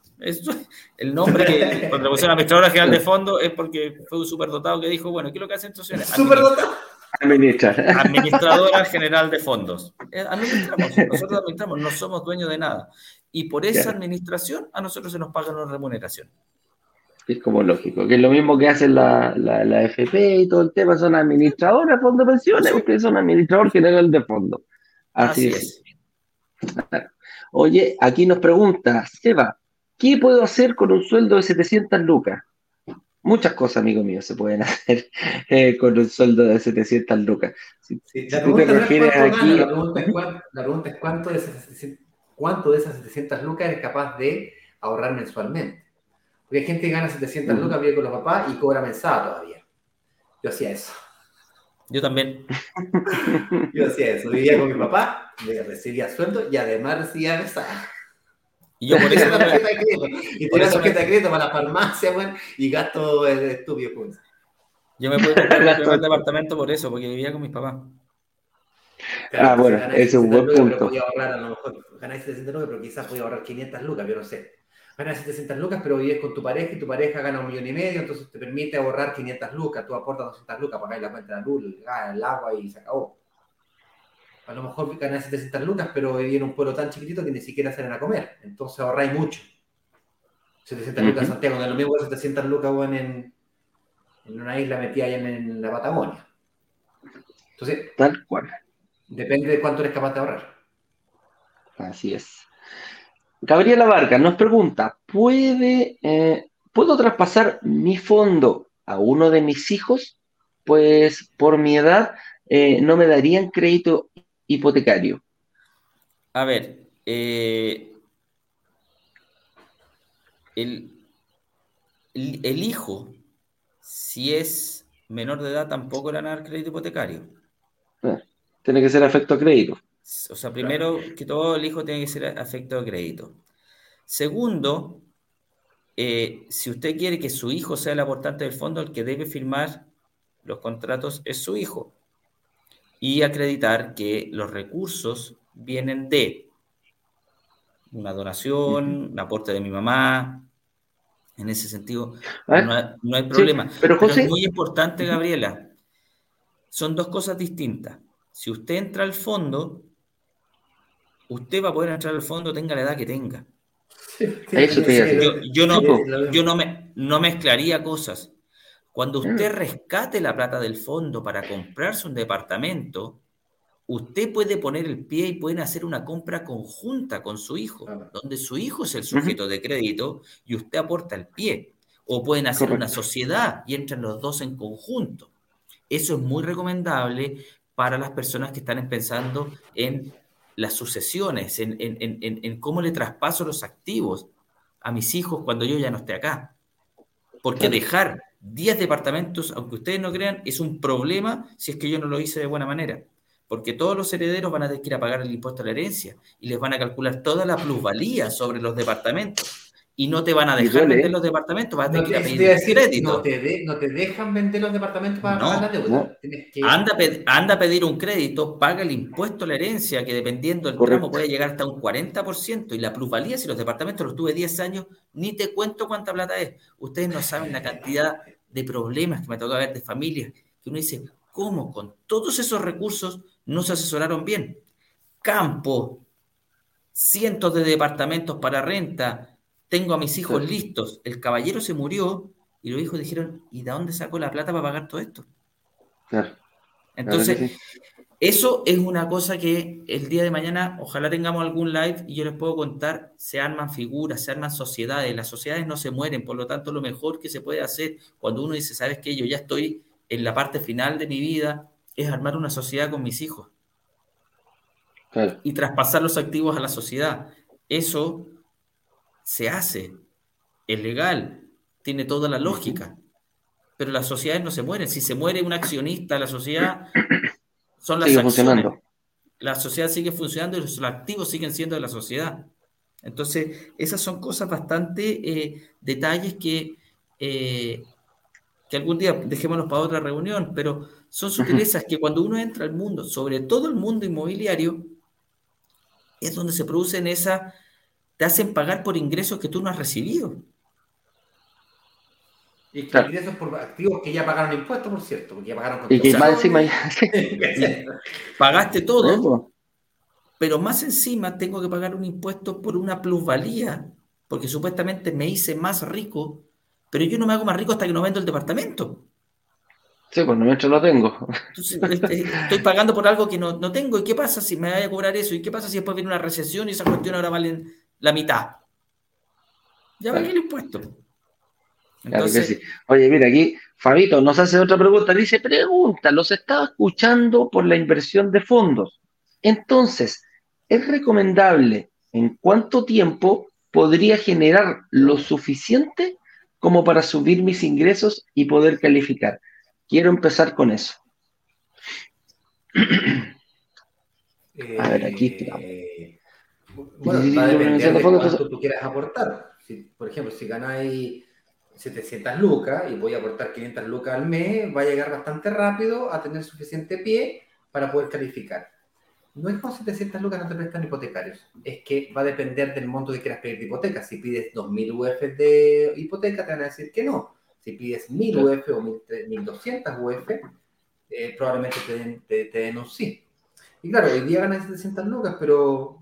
el nombre que cuando le pusieron administradora general de fondo es porque fue un superdotado que dijo, bueno, ¿qué es lo que hace entonces? Superdotado. Administradora general de fondos. Eh, administramos, nosotros administramos, no somos dueños de nada. Y por esa administración a nosotros se nos paga una remuneración. Es como lógico, que es lo mismo que hacen la, la, FP y todo el tema, son administradores de fondos de pensiones, ustedes son administrador general de fondos. Así, es. Oye, aquí nos pregunta, Seba, ¿qué puedo hacer con un sueldo de 700 lucas? Muchas cosas, amigo mío, se pueden hacer eh, con un sueldo de 700 lucas. Si, Sí, si la, tú te pregunta no es refieres cuánto aquí, gana, la pregunta es cuán- la pregunta es cuánto de esas 700 cuánto de esas 700 lucas eres capaz de ahorrar mensualmente. Porque hay gente que gana 700 Ujú. lucas, vive con los papás y cobra mensada todavía. Yo hacía eso. Yo también. Yo hacía eso. Vivía con mi papá, le recibía sueldo y además recibía mesada. Y yo por eso crédito. Y por eso tarjeta de crédito para la farmacia, bueno, y gasto eh, estúpido eso. yo me pude comprar el primer departamento por eso, porque vivía con mis papás. Ah, bueno, ese es un 700 buen lucas, punto. Pero podía ahorrar, a lo mejor, ganáis 700 lucas, pero quizás podía ahorrar 500 lucas, yo no sé. Ganas 700 lucas, pero vives con tu pareja y tu pareja gana un millón y medio, entonces te permite ahorrar 500 lucas, tú aportas 200 lucas, pagáis la cuenta de la luz, el el agua y se acabó. A lo mejor ganáis 700 lucas, pero vivís en un pueblo tan chiquitito que ni siquiera salen a comer, entonces ahorráis mucho. 700 lucas en. Santiago, no es lo mismo que 700 lucas weón, en, en una isla metida allá en, en la Patagonia. Entonces, tal cual. depende de cuánto eres capaz de ahorrar. Así es. Gabriela Vargas nos pregunta, ¿puede, eh, ¿puedo traspasar mi fondo a uno de mis hijos? Pues por mi edad eh, no me darían crédito hipotecario. A ver, eh, el, el- el hijo, si es menor de edad, tampoco le van a dar crédito hipotecario. Tiene que ser afecto a crédito. O sea, primero que todo, el hijo tiene que ser afecto de crédito. Segundo, eh, si usted quiere que su hijo sea el aportante del fondo, el que debe firmar los contratos es su hijo. Y acreditar que los recursos vienen de una donación, un aporte de mi mamá. En ese sentido, A ver, no hay, no hay problema. pero, Pero José- es muy importante. Gabriela. Son dos cosas distintas. Si usted entra al fondo, usted va a poder entrar al fondo, tenga la edad que tenga. Eso te iba a decir. Yo, yo no, Sí, yo no, me, no mezclaría cosas. Cuando usted Mm. rescate la plata del fondo para comprarse un departamento, usted puede poner el pie y pueden hacer una compra conjunta con su hijo, donde su hijo es el sujeto de crédito y usted aporta el pie. O pueden hacer una sociedad y entran los dos en conjunto. Eso es muy recomendable para las personas que están pensando en las sucesiones, en, en- en- en- en cómo le traspaso los activos a mis hijos cuando yo ya no esté acá. Porque dejar 10 departamentos, aunque ustedes no crean, es un problema si es que yo no lo hice de buena manera. Porque todos los herederos van a tener que ir a pagar el impuesto a la herencia y les van a calcular toda la plusvalía sobre los departamentos. Y no te van a dejar vender los departamentos, vas a No tener que ir a pedir decir, crédito. no te, de- no te dejan vender los departamentos para No, pagar la deuda. no. Que, Anda anda a pedir un crédito, paga el impuesto a la herencia, que dependiendo del Correcto. tramo puede llegar hasta un 40%, y la plusvalía, si los departamentos los tuve 10 años, ni te cuento cuánta plata es. Ustedes no saben la cantidad de problemas que me toca ver de familias, que uno dice, ¿cómo con todos esos recursos no se asesoraron bien? Campo, cientos de departamentos para renta, tengo a mis hijos Sí. listos, el caballero se murió y los hijos dijeron, ¿y de dónde sacó la plata para pagar todo esto? Claro, Entonces, que sí. eso es una cosa que el día de mañana, ojalá tengamos algún live y yo les puedo contar, se arman figuras, se arman sociedades, las sociedades no se mueren, por lo tanto lo mejor que se puede hacer cuando uno dice, sabes qué, yo ya estoy en la parte final de mi vida, es armar una sociedad con mis hijos Claro. y traspasar los activos a la sociedad. Eso se hace, es legal, tiene toda la lógica, pero las sociedades no se mueren. Si se muere un accionista, la sociedad son las Sigue acciones. funcionando. La sociedad sigue funcionando y los activos siguen siendo de la sociedad. Entonces, esas son cosas bastante eh, detalles que, eh, que algún día dejémonos para otra reunión, pero son sutilezas que cuando uno entra al mundo, sobre todo el mundo inmobiliario, es donde se producen esas, te hacen pagar por ingresos que tú no has recibido. y que Claro. ingresos por activos que ya pagaron impuestos, por cierto, porque ya pagaron Y que sea, más encima ya. Pagaste todo, Eso. pero más encima tengo que pagar un impuesto por una plusvalía, porque supuestamente me hice más rico, pero yo no me hago más rico hasta que no vendo el departamento. Sí, pues no mientras lo tengo. Entonces, este, estoy pagando por algo que no, no tengo. ¿Y qué pasa si me vaya a cobrar eso? ¿Y qué pasa si después viene una recesión y esa cuestión ahora vale la mitad? Ya pagué el impuesto. Entonces, Oye, mira, aquí Fabito nos hace otra pregunta. Dice, pregunta, los estaba escuchando por la inversión de fondos. Entonces, ¿es recomendable en cuánto tiempo podría generar lo suficiente como para subir mis ingresos y poder calificar? Quiero empezar con eso. a ver, aquí eh, Bueno, va a depender de cuánto tú quieras aportar. por ejemplo, si ganáis 700 lucas y voy a aportar 500 lucas al mes, va a llegar bastante rápido a tener suficiente pie para poder calificar. No es con 700 lucas no te prestan hipotecarios, es que va a depender del monto que quieras pedir de hipoteca. Si pides 2.000 UF de hipoteca, te van a decir que no. Si pides 1.000 UF o 1.200 UF, eh, probablemente te den, te, den, un sí. Y claro, hoy día ganas 700 lucas, pero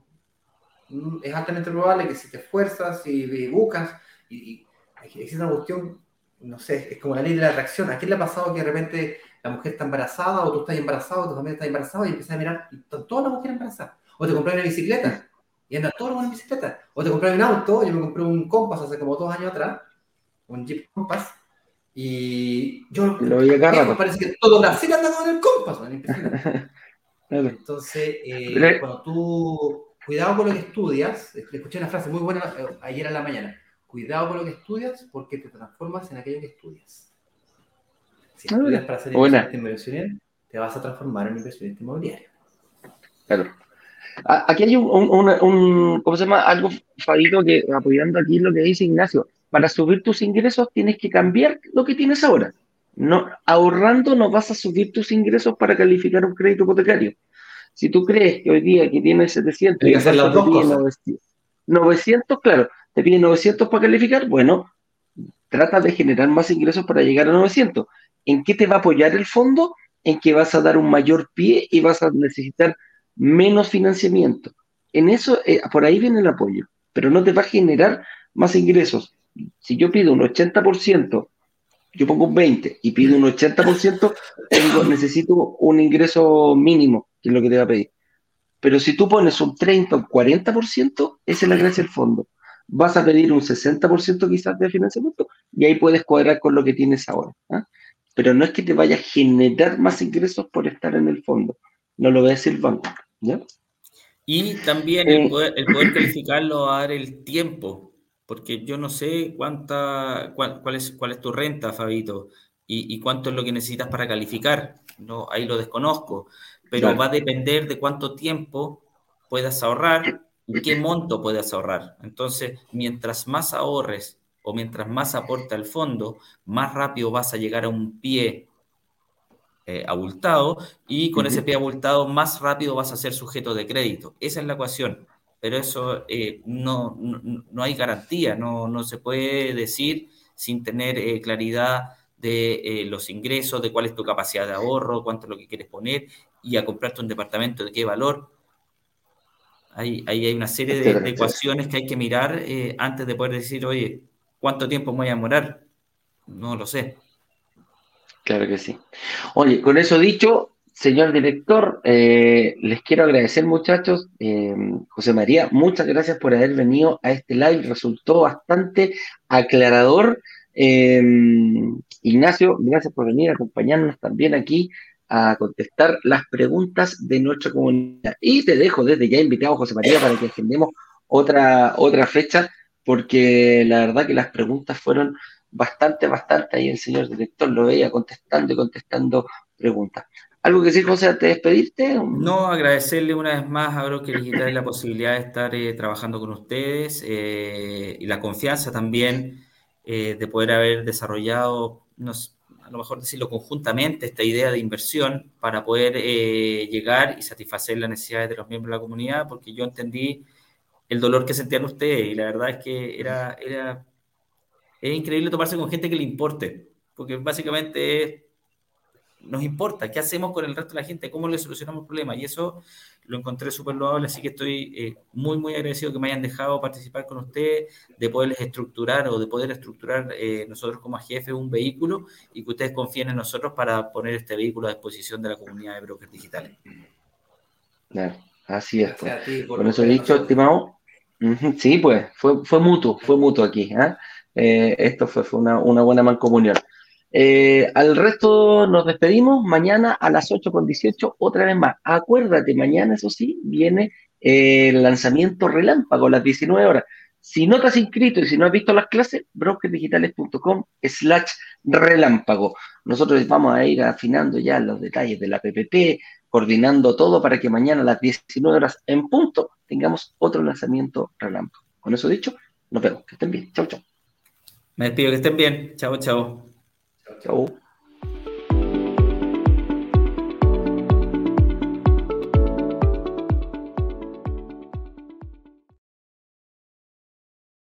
es altamente probable que si te esfuerzas y, buscas y existe una cuestión, no sé, es como la ley de la atracción. ¿A quién le ha pasado que de repente la mujer está embarazada o tú estás embarazado, tu familia está embarazada y empiezas a mirar y están todas las mujeres embarazadas? O te compras una bicicleta y andas todo en bicicleta. O te compras un auto, yo me compré un Compass hace como dos años atrás, un Jeep Compass, y yo lo vi acá parece que todo Brasil anda con el Compass, Entonces, eh, cuando tú, cuidado con lo que estudias, escuché una frase muy buena eh, ayer en la mañana, Cuidado con lo que estudias porque te transformas en aquello que estudias. Si ah, estudias para ser inversionista te vas a transformar en inversionista inmobiliario. Claro. Aquí hay un, ¿cómo se llama? Algo, Fabito, que apoyando aquí lo que dice Ignacio. Para subir tus ingresos tienes que cambiar lo que tienes ahora. No, ahorrando no vas a subir tus ingresos para calificar un crédito hipotecario. Si tú crees que hoy día que tienes 700 y hacer las dos cosas. 900, claro, te piden 900 para calificar, bueno, trata de generar más ingresos para llegar a 900. ¿En qué te va a apoyar el fondo? En que vas a dar un mayor pie y vas a necesitar menos financiamiento. En eso, eh, por ahí viene el apoyo, pero no te va a generar más ingresos. Si yo pido un 80%, yo pongo un 20% y pido un 80%, necesito un ingreso mínimo, que es lo que te va a pedir. Pero si tú pones un 30 o 40%, esa es la gracia del fondo vas a pedir un 60% quizás de financiamiento y ahí puedes cuadrar con lo que tienes ahora. ¿ah? Pero no es que te vaya a generar más ingresos por estar en el fondo. No lo va a decir el banco. ¿ya? Y también el, eh, poder, el poder calificarlo a dar el tiempo, porque yo no sé cuánta, cuál, es, cuál es tu renta, Fabito, y, y, cuánto es lo que necesitas para calificar. No, ahí lo desconozco, pero va a depender de cuánto tiempo puedas ahorrar qué monto puedes ahorrar. Entonces, mientras más ahorres o mientras más aporta el fondo, más rápido vas a llegar a un pie eh, abultado y con ese pie abultado más rápido vas a ser sujeto de crédito. Esa es la ecuación, pero eso eh, no, no, hay garantía, no, no, se puede decir sin tener eh, claridad de los ingresos, de cuál es tu capacidad de ahorro, cuánto es lo que quieres poner y a comprarte un departamento de qué valor Ahí, hay una serie de, ecuaciones que hay que mirar eh, antes de poder decir, oye, ¿cuánto tiempo me voy a demorar? No lo sé. Claro que sí. Oye, con eso dicho, señor director, eh, les quiero agradecer, muchachos. Eh, José María, muchas gracias por haber venido a este live. Resultó bastante aclarador. Ignacio, gracias por venir a acompañarnos también aquí a contestar las preguntas de nuestra comunidad. Y te dejo desde ya invitado, José María, para que agendemos otra, otra fecha, porque la verdad que las preguntas fueron bastante, bastante, ahí el señor director lo veía contestando y contestando preguntas. ¿Algo que decir, José, antes de despedirte? No, agradecerle una vez más a Broker Digital la posibilidad de estar eh, trabajando con ustedes eh, y la confianza también eh, de poder haber desarrollado, nos, a lo mejor decirlo conjuntamente, esta idea de inversión para poder eh, llegar y satisfacer las necesidades de los miembros de la comunidad, porque yo entendí el dolor que sentían ustedes y la verdad es que era, era, es increíble tomarse con gente que le importe, porque básicamente nos importa qué hacemos con el resto de la gente, cómo le solucionamos problemas y eso lo encontré súper loable, así que estoy eh, muy, muy agradecido que me hayan dejado participar con ustedes, de poderles estructurar o de poder estructurar eh, nosotros como jefe un vehículo y que ustedes confíen en nosotros para poner este vehículo a disposición de la comunidad de brokers digitales. Claro, así es. Pues. Con eso dicho, estimado, sí, pues fue, fue mutuo, fue mutuo aquí. ¿ah? eh, esto fue, fue una, una, buena mancomunión. Eh, al resto nos despedimos mañana a las 8 con 18, otra vez más. Acuérdate, mañana, eso sí, viene el lanzamiento relámpago a las 19 horas. Si no te has inscrito y si no has visto las clases, brokersdigitales.com slash relámpago. Nosotros vamos a ir afinando ya los detalles de la PPP, coordinando todo para que mañana a las 19 horas en punto tengamos otro lanzamiento relámpago. Con eso dicho, nos vemos. Que estén bien. Chau, chau. Me despido, que estén bien. Chao, chao. 走